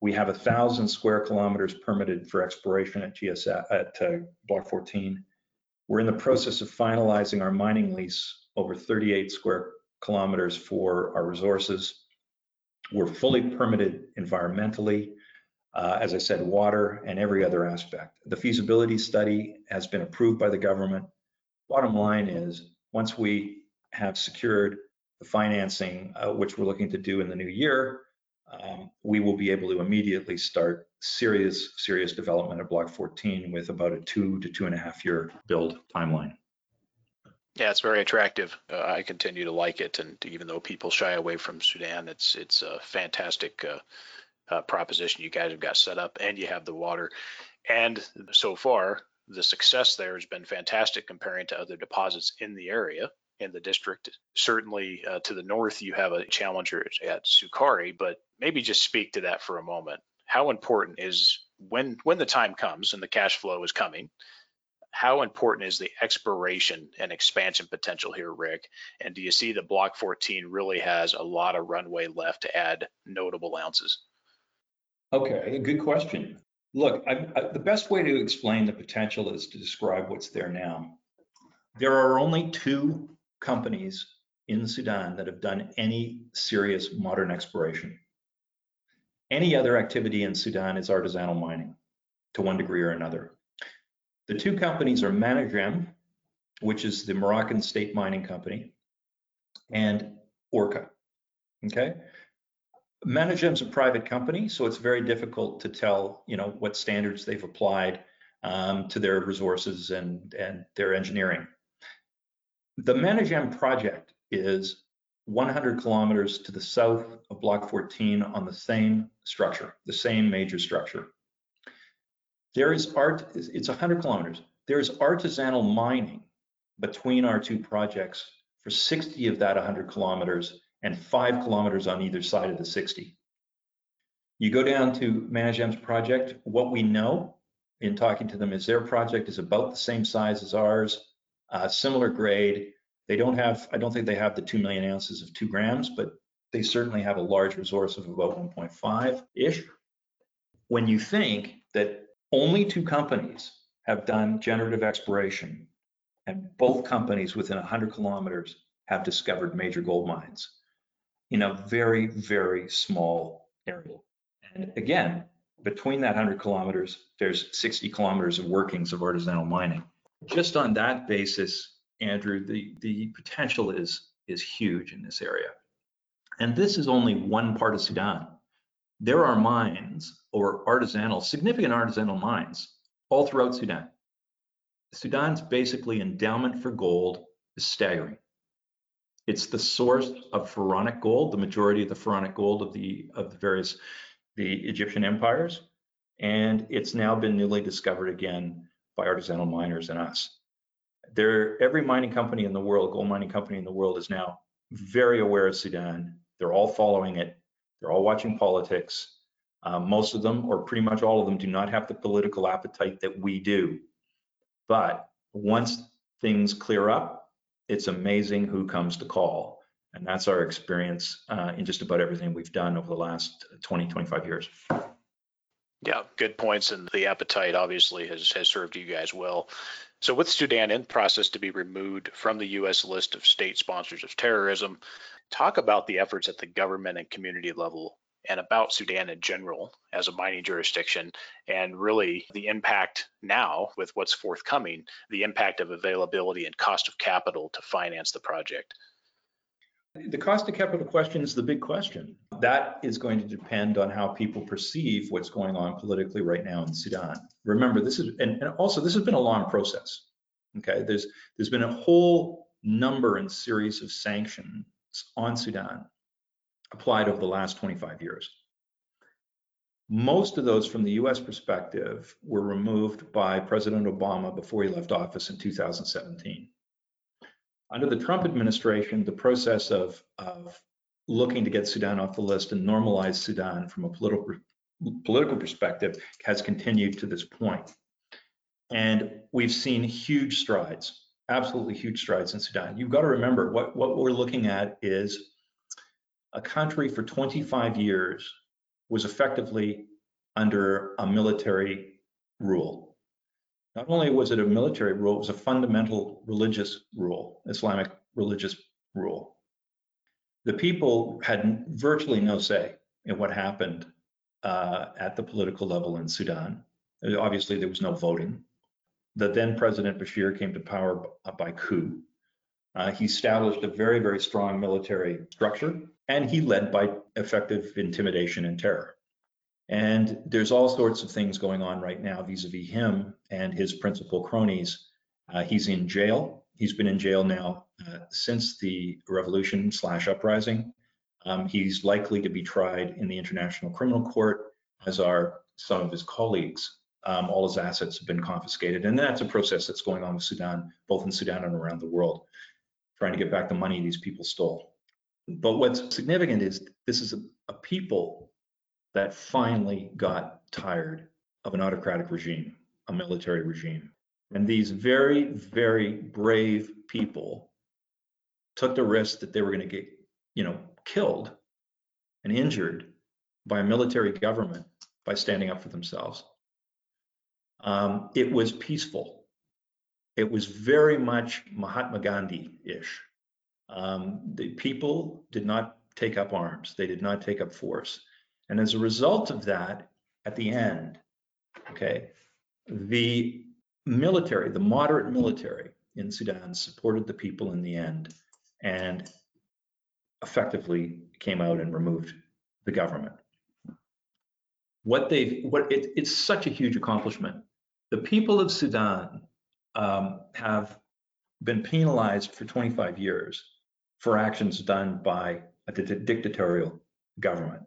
We have a thousand square kilometers permitted for exploration at GSF at uh, Block 14. We're in the process of finalizing our mining lease over 38 square kilometers for our resources. We're fully permitted environmentally, uh, as I said, water and every other aspect. The feasibility study has been approved by the government. Bottom line is, once we have secured the financing, uh, which we're looking to do in the new year, um, we will be able to immediately start serious, serious development of Block 14 with about a two to two and a half year build timeline. Yeah, it's very attractive. Uh, I continue to like it, and even though people shy away from Sudan, it's it's a fantastic uh, uh, proposition you guys have got set up, and you have the water. And so far, the success there has been fantastic comparing to other deposits in the area in the district. Certainly uh, to the north, you have a challenger at Sukari, but maybe just speak to that for a moment. How important is when when the time comes and the cash flow is coming? How important is the exploration and expansion potential here, Rick? And do you see that Block 14 really has a lot of runway left to add notable ounces? Okay, good question. Look, I, I, the best way to explain the potential is to describe what's there now. There are only two companies in Sudan that have done any serious modern exploration. Any other activity in Sudan is artisanal mining to one degree or another. The two companies are Managem, which is the Moroccan state mining company, and Orca. Okay. Managem's a private company, so it's very difficult to tell, you know, what standards they've applied um, to their resources and, and their engineering. The Managem project is 100 kilometers to the south of Block 14 on the same structure, the same major structure. There is art, it's 100 kilometers. There's artisanal mining between our two projects for 60 of that 100 kilometers and five kilometers on either side of the 60. You go down to Managem's project, what we know in talking to them is their project is about the same size as ours, uh, similar grade. They don't have, I don't think they have the 2 million ounces of two grams, but they certainly have a large resource of about 1.5-ish. When you think that only two companies have done generative exploration and both companies within 100 kilometers have discovered major gold mines in a very, very small area. And again, between that 100 kilometers, there's 60 kilometers of workings of artisanal mining. Just on that basis, Andrew, the, the potential is, is huge in this area. And this is only one part of Sudan. There are mines or artisanal, significant artisanal mines all throughout Sudan. Sudan's basically endowment for gold is staggering. It's the source of pharaonic gold, the majority of the pharaonic gold of the of the various the Egyptian empires, and it's now been newly discovered again by artisanal miners and us. There, every mining company in the world, gold mining company in the world, is now very aware of Sudan. They're all following it. They're all watching politics. Um, most of them, or pretty much all of them, do not have the political appetite that we do. But once things clear up, it's amazing who comes to call. And that's our experience uh, in just about everything we've done over the last 20, 25 years. Yeah, good points. And the appetite obviously has, has served you guys well. So, with Sudan in process to be removed from the U.S. list of state sponsors of terrorism, talk about the efforts at the government and community level and about Sudan in general as a mining jurisdiction, and really the impact now with what's forthcoming, the impact of availability and cost of capital to finance the project. The cost of capital question is the big question. That is going to depend on how people perceive what's going on politically right now in Sudan. Remember, this is, and, and also this has been a long process. Okay, there's there's been a whole number and series of sanctions on Sudan applied over the last 25 years. Most of those from the US perspective were removed by President Obama before he left office in 2017. Under the Trump administration, the process of, of looking to get Sudan off the list and normalize Sudan from a political political perspective has continued to this point. And we've seen huge strides, absolutely huge strides in Sudan. You've got to remember what, what we're looking at is a country for 25 years was effectively under a military rule. Not only was it a military rule, it was a fundamental religious rule, Islamic religious rule. The people had virtually no say in what happened uh, at the political level in Sudan. Obviously, there was no voting. The then President Bashir came to power by coup. Uh, he established a very, very strong military structure, and he led by effective intimidation and terror. And there's all sorts of things going on right now vis-a-vis him and his principal cronies. Uh, he's in jail. He's been in jail now uh, since the revolution slash uprising. Um, he's likely to be tried in the International Criminal Court, as are some of his colleagues. Um, all his assets have been confiscated, and that's a process that's going on with Sudan, both in Sudan and around the world, trying to get back the money these people stole. But what's significant is this is a, a people that finally got tired of an autocratic regime, a military regime. And these very, very brave people took the risk that they were going to get, you know, killed and injured by a military government by standing up for themselves. Um, it was peaceful. it was very much Mahatma Gandhi-ish. Um, the people did not take up arms. They did not take up force. And as a result of that, at the end, okay, the military, the moderate military in Sudan supported the people in the end and effectively came out and removed the government. What they've, what it, it's such a huge accomplishment. The people of Sudan um, have been penalized for 25 years for actions done by a dictatorial government.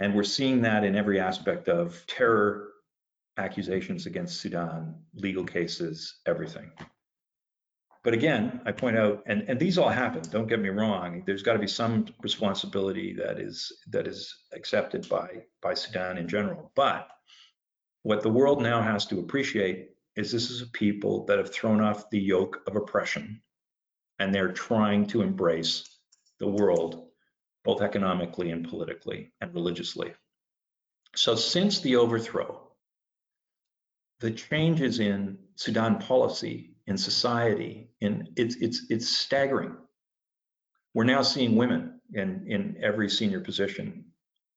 And we're seeing that in every aspect of terror accusations against Sudan, legal cases, everything. But again, I point out, and, and these all happen, don't get me wrong, there's got to be some responsibility that is that is accepted by, by Sudan in general. But what the world now has to appreciate is this is a people that have thrown off the yoke of oppression and they're trying to embrace the world, both economically and politically and religiously. So since the overthrow, the changes in Sudan policy, in society, in it's it's it's staggering. We're now seeing women in, in every senior position.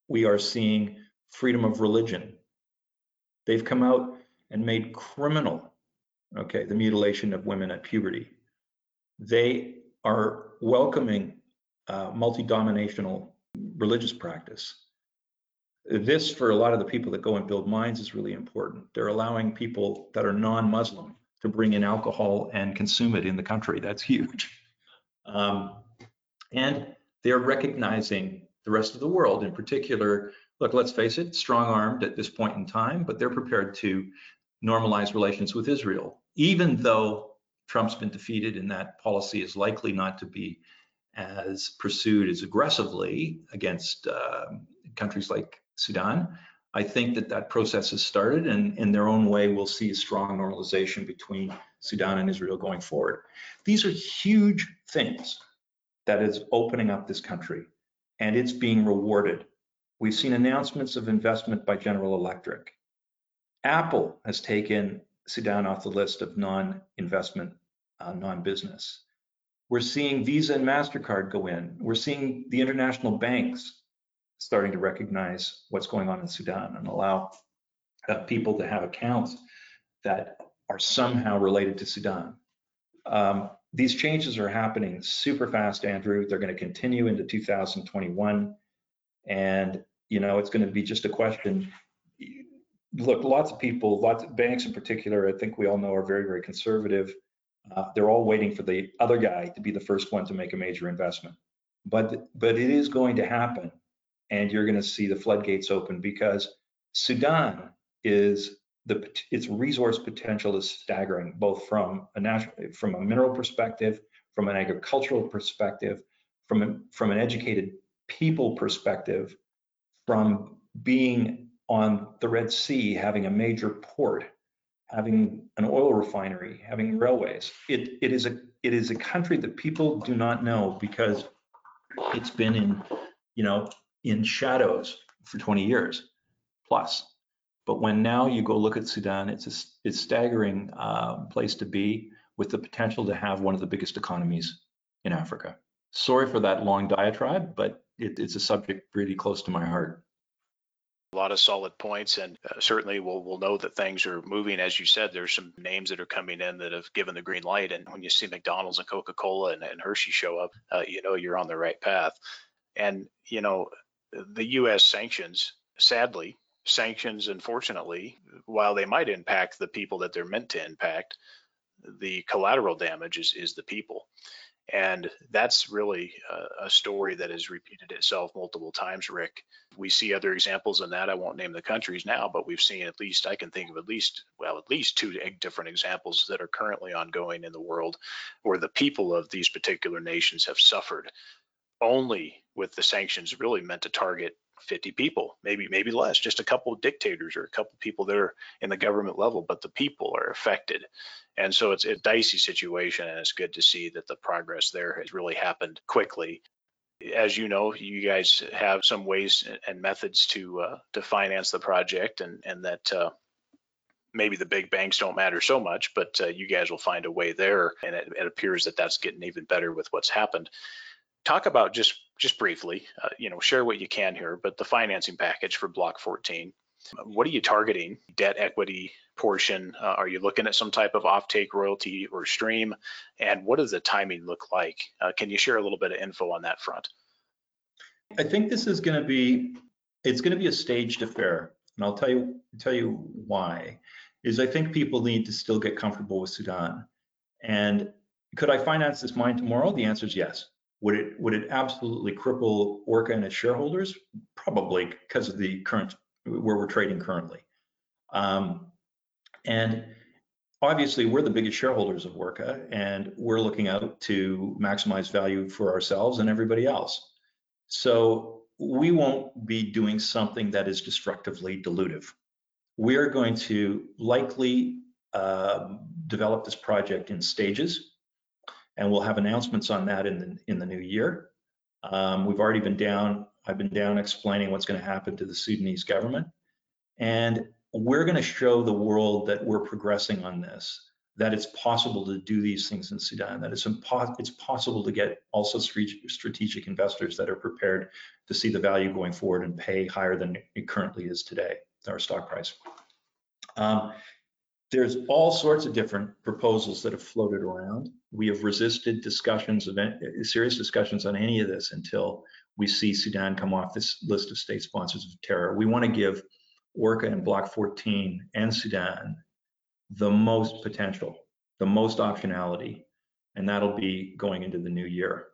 We are seeing freedom of religion. They've come out and made criminal, okay, the mutilation of women at puberty. They are welcoming uh, multi-dominational religious practice. This, for a lot of the people that go and build mines, is really important. They're allowing people that are non-Muslim to bring in alcohol and consume it in the country. That's huge. Um, and they're recognizing the rest of the world, in particular. Look, let's face it, strong-armed at this point in time, but they're prepared to normalize relations with Israel, even though Trump's been defeated and that policy is likely not to be as pursued as aggressively against uh, countries like Sudan. I think that that process has started and in their own way we'll see a strong normalization between Sudan and Israel going forward. These are huge things that is opening up this country and it's being rewarded. We've seen announcements of investment by General Electric. Apple has taken Sudan off the list of non-investment, uh, non-business. We're seeing Visa and MasterCard go in. We're seeing the international banks starting to recognize what's going on in Sudan and allow uh, people to have accounts that are somehow related to Sudan. Um, these changes are happening super fast, Andrew. They're going to continue into 2021. And, you know, it's going to be just a question look, lots of people, lots of banks in particular, I think we all know are very, very conservative. Uh, they're all waiting for the other guy to be the first one to make a major investment. But but it is going to happen, and you're going to see the floodgates open because Sudan is the its resource potential is staggering, both from a national, from a mineral perspective, from an agricultural perspective, from from an educated people perspective, from being on the Red Sea, having a major port, having an oil refinery, having railways. It, it is a it is a country that people do not know because it's been in, you know, in shadows for 20 years plus. But when now you go look at Sudan, it's a it's staggering uh, place to be with the potential to have one of the biggest economies in Africa. Sorry for that long diatribe, but it, it's a subject really close to my heart. A lot of solid points and uh, certainly we'll, we'll know that things are moving. As you said there's some names that are coming in that have given the green light and when you see mcdonald's and coca-cola and, and hershey show up uh, you know you're on the right path. And you know the us sanctions sadly sanctions unfortunately while they might impact the people that they're meant to impact the collateral damage is, is the people and that's really a, a, story that has repeated itself multiple times, Rick. We see other examples in that. I won't name the countries now, but we've seen at least, I can think of at least, well, at least two different examples that are currently ongoing in the world where the people of these particular nations have suffered only with the sanctions really meant to target 50 people, maybe maybe less, just a couple of dictators or a couple of people that are in the government level, but the people are affected. And so it's a dicey situation, and it's good to see that the progress there has really happened quickly. As you know, you guys have some ways and methods to uh, to finance the project, and and that uh, maybe the big banks don't matter so much, but uh, you guys will find a way there. And it, it, appears that that's getting even better with what's happened. Talk about just just briefly, uh, you know, share what you can here, but the financing package for Block 14. What are you targeting? Debt equity portion? Uh, are you looking at some type of offtake royalty or stream? And what does the timing look like? Uh, can you share a little bit of info on that front? I think this is going to be it's going to be a staged affair, and I'll tell you tell you why. Is I think people need to still get comfortable with Sudan. And could I finance this mine tomorrow? The answer is yes. Would it would it absolutely cripple Orca and its shareholders? Probably because of the current where we're trading currently. Um, and obviously, we're the biggest shareholders of Orca, and we're looking out to maximize value for ourselves and everybody else. So we won't be doing something that is destructively dilutive. We're going to likely uh, develop this project in stages, and we'll have announcements on that in the in the new year. Um, we've already been down. I've been down explaining what's going to happen to the Sudanese government, and we're going to show the world that we're progressing on this that it's possible to do these things in Sudan, that it's, impo- it's possible to get also strategic investors that are prepared to see the value going forward and pay higher than it currently is today, our stock price. Um, there's all sorts of different proposals that have floated around. We have resisted discussions, of serious discussions on any of this until we see Sudan come off this list of state sponsors of terror. We want to give Orca and Block 14 and Sudan the most potential, the most optionality, and that'll be going into the new year.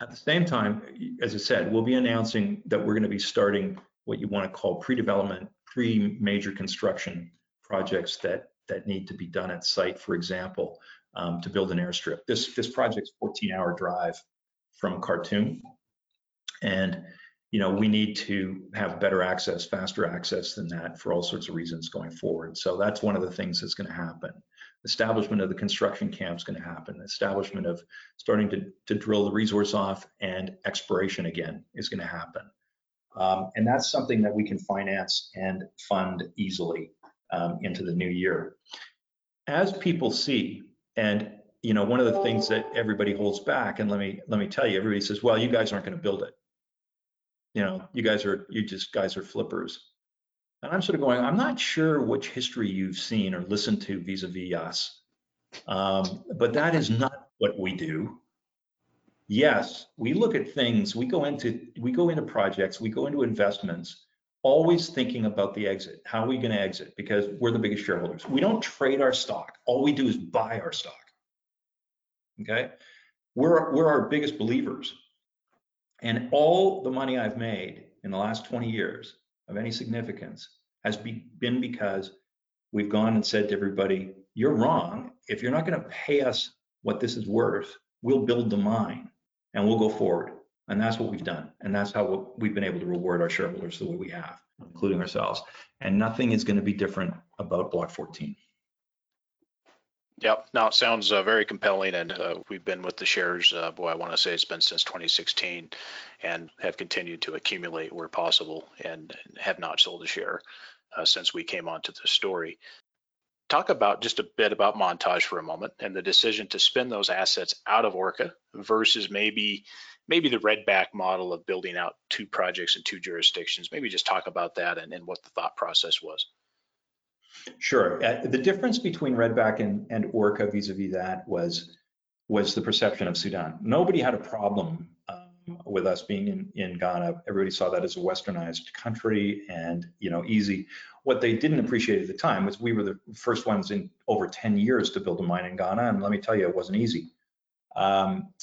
At the same time, as I said, we'll be announcing that we're going to be starting what you want to call pre-development, pre-major construction projects that that need to be done at site. For example, um, to build an airstrip. This this project's 14-hour drive from Khartoum, and you know, we need to have better access, faster access than that for all sorts of reasons going forward. So that's one of the things that's going to happen. Establishment of the construction camp is going to happen. Establishment of starting to, to drill the resource off and exploration again is going to happen. Um, and that's something that we can finance and fund easily um, into the new year. As people see, and you know, one of the things that everybody holds back, and let me let me tell you, everybody says, "Well, you guys aren't going to build it." you know, you guys are, you just guys are flippers. And I'm sort of going, I'm not sure which history you've seen or listened to vis-a-vis us, um, but that is not what we do. Yes, we look at things, we go into, we go into projects, we go into investments, always thinking about the exit. How are we going to exit? Because we're the biggest shareholders. We don't trade our stock. All we do is buy our stock. Okay, we're we're our biggest believers. And all the money I've made in the last 20 years of any significance has be, been because we've gone and said to everybody, you're wrong. If you're not going to pay us what this is worth, we'll build the mine and we'll go forward. And that's what we've done. And that's how we've been able to reward our shareholders the way we have, including ourselves. And nothing is going to be different about Block 14. Yep. Now it sounds uh, very compelling, and uh, we've been with the shares. Uh, boy, I want to say it's been since 2016, and have continued to accumulate where possible, and have not sold a share uh, since we came onto the story. Talk about just a bit about Montage for a moment, and the decision to spin those assets out of Orca versus maybe maybe the Redback model of building out two projects in two jurisdictions. Maybe just talk about that and, and what the thought process was. Sure. Uh, the difference between Redback and, and Orca vis-a-vis that was was the perception of Sudan. Nobody had a problem um, with us being in, in Ghana. Everybody saw that as a westernized country and you know easy. What they didn't appreciate at the time was we were the first ones in over 10 years to build a mine in Ghana, and let me tell you, it wasn't easy. Um,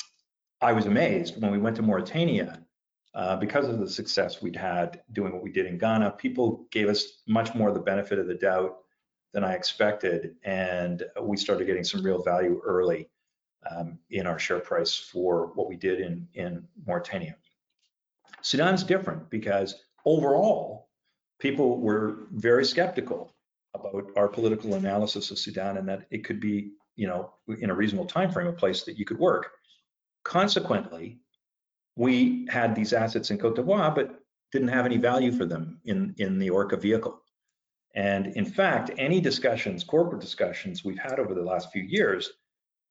I was amazed when we went to Mauritania uh, because of the success we'd had doing what we did in Ghana. People gave us much more of the benefit of the doubt than I expected. And we started getting some real value early um, in our share price for what we did in, in Mauritania. Sudan's different because overall, people were very skeptical about our political analysis of Sudan and that it could be, you know, in a reasonable time frame, a place that you could work. Consequently, we had these assets in Cote d'Ivoire, but didn't have any value for them in, in the Orca vehicle. And in fact, any discussions, corporate discussions we've had over the last few years,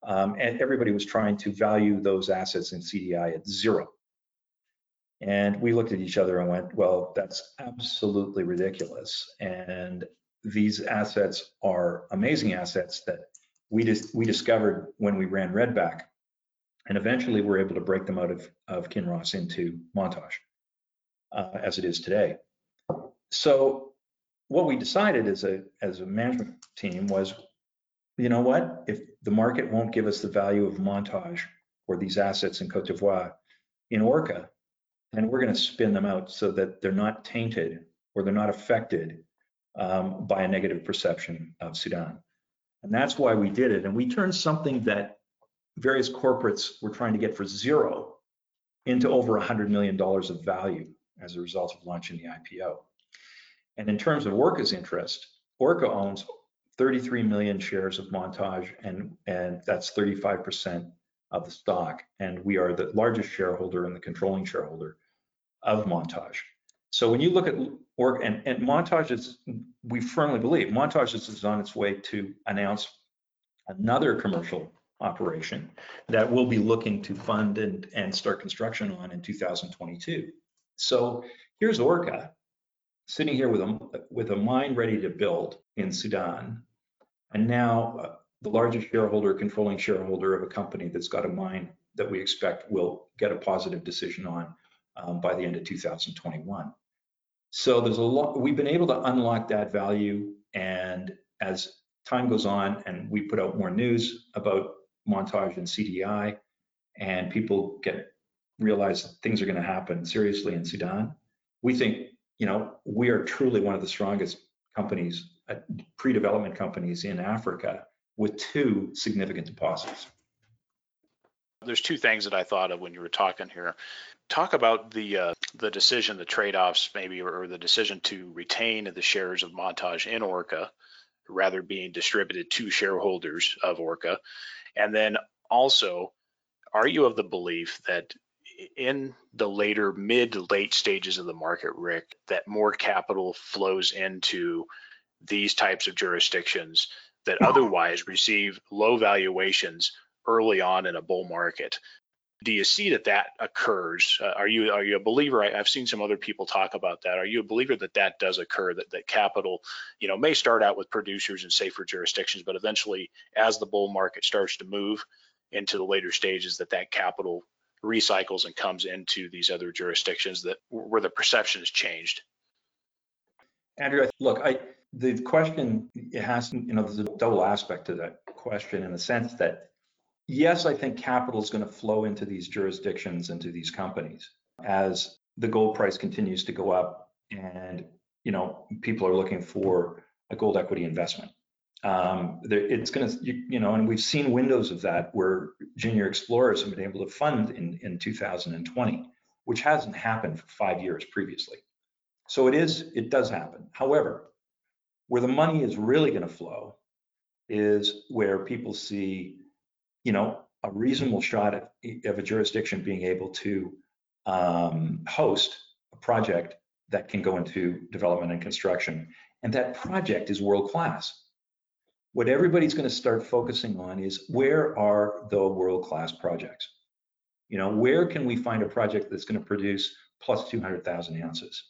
um, and everybody was trying to value those assets in CDI at zero. And we looked at each other and went, well, that's absolutely ridiculous. And these assets are amazing assets that we we discovered when we ran Redback. And eventually we're able to break them out of, of Kinross into Montage uh, as it is today. So what we decided as a as a management team was, you know what, if the market won't give us the value of Montage or these assets in Cote d'Ivoire in Orca, and we're going to spin them out so that they're not tainted or they're not affected um, by a negative perception of Sudan. And that's why we did it. And we turned something that various corporates were trying to get for zero into over $100 million of value as a result of launching the IPO. And in terms of Orca's interest, Orca owns 33 million shares of Montage, and, and that's 35% of the stock. And we are the largest shareholder and the controlling shareholder of Montage. So when you look at work and, and Montage is, we firmly believe Montage is on its way to announce another commercial operation that we'll be looking to fund and, and start construction on in 2022. So here's Orca sitting here with a, with a mine ready to build in Sudan, and now uh, the largest shareholder, controlling shareholder of a company that's got a mine that we expect will get a positive decision on um, by the end of 2021. So there's a lot, we've been able to unlock that value. And as time goes on and we put out more news about montage and CDI and people get realize things are going to happen seriously in Sudan, we think, you know, we are truly one of the strongest companies, uh, pre-development companies in Africa with two significant deposits. There's two things that I thought of when you were talking here. Talk about the uh, the decision, the trade-offs, maybe, or the decision to retain the shares of Montage in Orca, rather being distributed to shareholders of Orca, and then also, are you of the belief that in the later mid late stages of the market, Rick, that more capital flows into these types of jurisdictions that mm-hmm. otherwise receive low valuations early on in a bull market. Do you see that that occurs? Uh, are you are you a believer? I, have seen some other people talk about that. Are you a believer that that does occur? That that capital, you know, may start out with producers in safer jurisdictions, but eventually, as the bull market starts to move into the later stages, that that capital recycles and comes into these other jurisdictions that where the perception has changed. Andrew, look, I the question it has you know there's a double aspect to that question in the sense that yes, I think capital is going to flow into these jurisdictions, into these companies as the gold price continues to go up and, you know, people are looking for a gold equity investment. Um, there, it's going to, you, you, know, and we've seen windows of that where junior explorers have been able to fund in, in 2020, which hasn't happened for five years previously. So it is, it does happen. However, where the money is really going to flow is where people see you know, a reasonable shot of, of a jurisdiction being able to um, host a project that can go into development and construction. And that project is world class. What everybody's going to start focusing on is where are the world class projects? You know, where can we find a project that's going to produce plus 200,000 ounces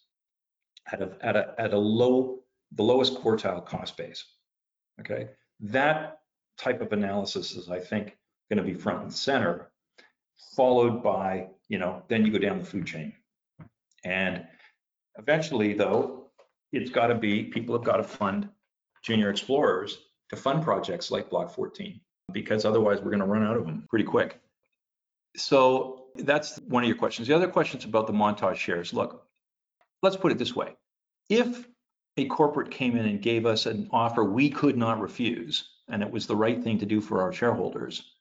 at a, at a, at a low, the lowest quartile cost base? Okay. That type of analysis is, I think, going to be front and center, followed by, you know, then you go down the food chain. And eventually, though, it's got to be, people have got to fund junior explorers to fund projects like Block 14, because otherwise we're going to run out of them pretty quick. So that's one of your questions. The other question is about the montage shares. Look, let's put it this way. If a corporate came in and gave us an offer we could not refuse, and it was the right thing to do for our shareholders,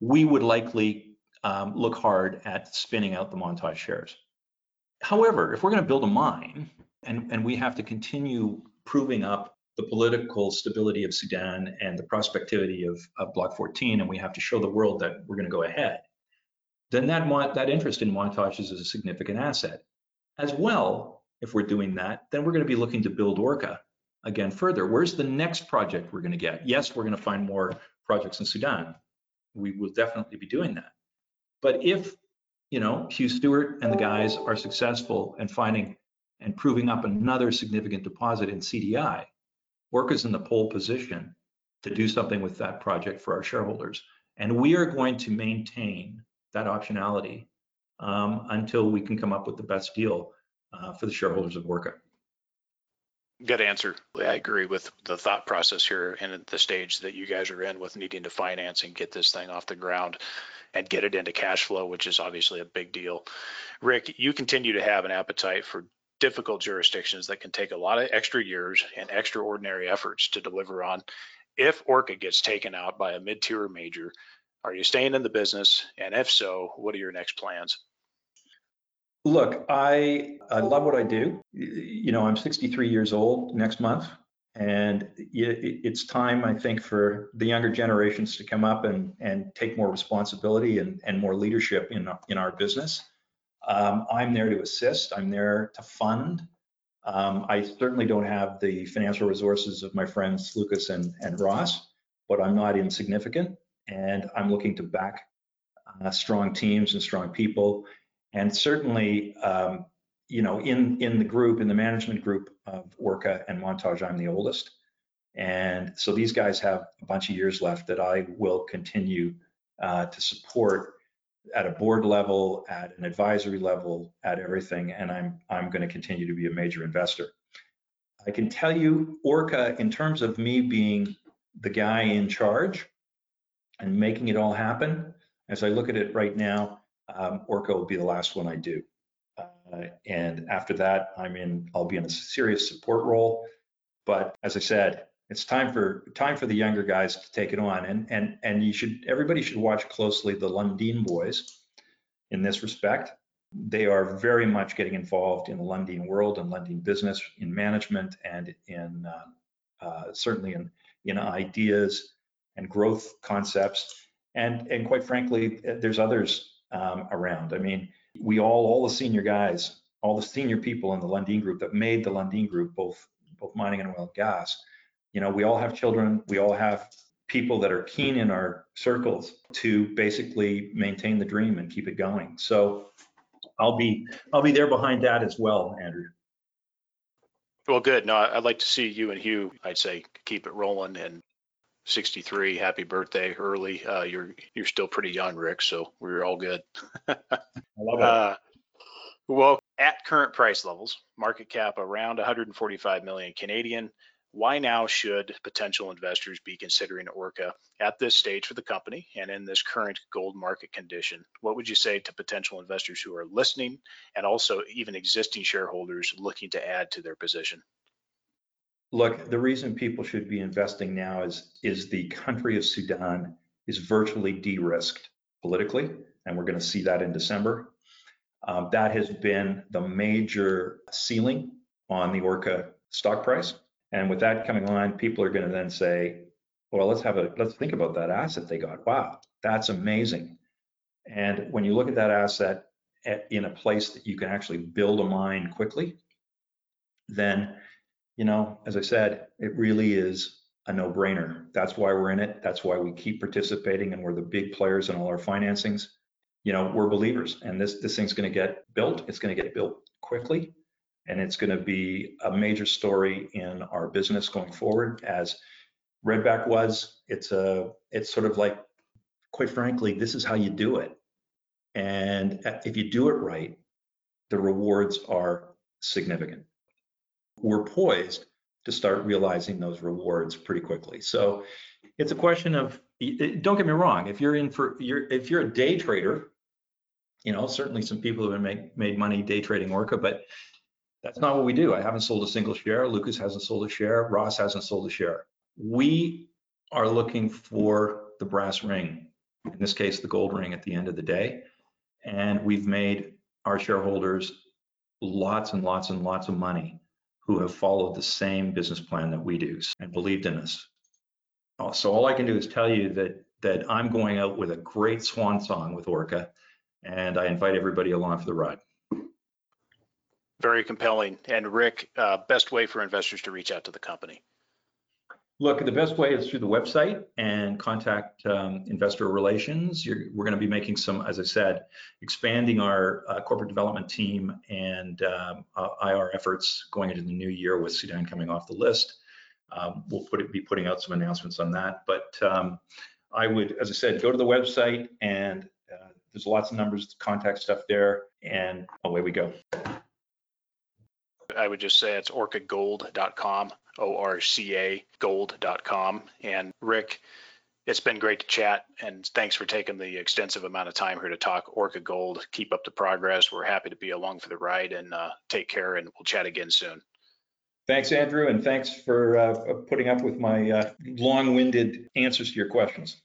we would likely um, look hard at spinning out the montage shares. However, if we're going to build a mine and, and we have to continue proving up the political stability of Sudan and the prospectivity of, of Block 14, and we have to show the world that we're going to go ahead, then that, that interest in montage is a significant asset. As well, if we're doing that, then we're going to be looking to build Orca again further. Where's the next project we're going to get? Yes, we're going to find more projects in Sudan. We will definitely be doing that. But if, you know, Hugh Stewart and the guys are successful in finding and proving up another significant deposit in CDI, Orca's in the pole position to do something with that project for our shareholders. And we are going to maintain that optionality um, until we can come up with the best deal uh, for the shareholders of Orca. Good answer. I agree with the thought process here and the stage that you guys are in with needing to finance and get this thing off the ground and get it into cash flow, which is obviously a big deal. Rick, you continue to have an appetite for difficult jurisdictions that can take a lot of extra years and extraordinary efforts to deliver on. If Orca gets taken out by a mid-tier major, are you staying in the business? And if so, what are your next plans? Look, I I love what I do. You know, I'm 63 years old next month, and it's time I think for the younger generations to come up and and take more responsibility and and more leadership in in our business. Um, I'm there to assist. I'm there to fund. Um, I certainly don't have the financial resources of my friends Lukas and, and Ross, but I'm not insignificant, and I'm looking to back uh, strong teams and strong people and certainly, um, you know, in in the group, in the management group of Orca and Montage, I'm the oldest. And so these guys have a bunch of years left that I will continue uh, to support at a board level, at an advisory level, at everything. And I'm I'm going to continue to be a major investor. I can tell you, Orca, in terms of me being the guy in charge and making it all happen, as I look at it right now, um, Orca will be the last one I do. Uh, and after that, I'm in, I'll be in a serious support role. But as I said, it's time for time for the younger guys to take it on. And and and you should everybody should watch closely the Lundin boys in this respect. They are very much getting involved in the Lundin world and Lundin business, in management, and in uh, uh, certainly in in ideas and growth concepts. And and quite frankly, there's others um, around. I mean, we all, all the senior guys, all the senior people in the Lundin Group that made the Lundin Group, both both mining and oil and gas, you know, we all have children. We all have people that are keen in our circles to basically maintain the dream and keep it going. So I'll be I'll be there behind that as well, Andrew. Well, good. No, I'd like to see you and Hugh. I'd say keep it rolling and 63. Happy birthday early. Uh, you're you're still pretty young, Rick. So we're all good. I love it. Uh, well, at current price levels, market cap around 145 million Canadian. Why now should potential investors be considering Orca at this stage for the company and in this current gold market condition? What would you say to potential investors who are listening and also even existing shareholders looking to add to their position? Look, the reason people should be investing now is is the country of Sudan is virtually de-risked politically, and we're going to see that in December. Um, that has been the major ceiling on the Orca stock price, and with that coming on, people are going to then say, "Well, let's have a let's think about that asset they got. Wow, that's amazing." And when you look at that asset at, in a place that you can actually build a mine quickly, then you know, as I said, it really is a no-brainer. That's why we're in it. That's why we keep participating and we're the big players in all our financings. You know, we're believers and this this thing's going to get built. It's going to get built quickly and it's going to be a major story in our business going forward as Redback was. It's a it's sort of like quite frankly, this is how you do it. And if you do it right, the rewards are significant we're poised to start realizing those rewards pretty quickly. So it's a question of don't get me wrong, if you're in for you're if you're a day trader, you know, certainly some people have been make, made money day trading Orca, but that's not what we do. I haven't sold a single share. Lukas hasn't sold a share. Ross hasn't sold a share. We are looking for the brass ring, in this case, the gold ring at the end of the day. And we've made our shareholders lots and lots and lots of money who have followed the same business plan that we do and believed in us. Uh, so all I can do is tell you that that I'm going out with a great swan song with Orca, and I invite everybody along for the ride. Very compelling. And Rick, uh, best way for investors to reach out to the company? Look, the best way is through the website and contact um, investor relations. You're, we're going to be making some, as I said, expanding our uh, corporate development team and um, uh, IR efforts going into the new year with Sudan coming off the list. Um, we'll put it, be putting out some announcements on that. But um, I would, as I said, go to the website and uh, there's lots of numbers, contact stuff there, and away we go. I would just say it's orcagold.com, O-R-C-A gold.com. And Rick, it's been great to chat and thanks for taking the extensive amount of time here to talk Orca Gold. Keep up the progress. We're happy to be along for the ride and uh, take care and we'll chat again soon. Thanks, Andrew, and thanks for uh, putting up with my uh, long-winded answers to your questions.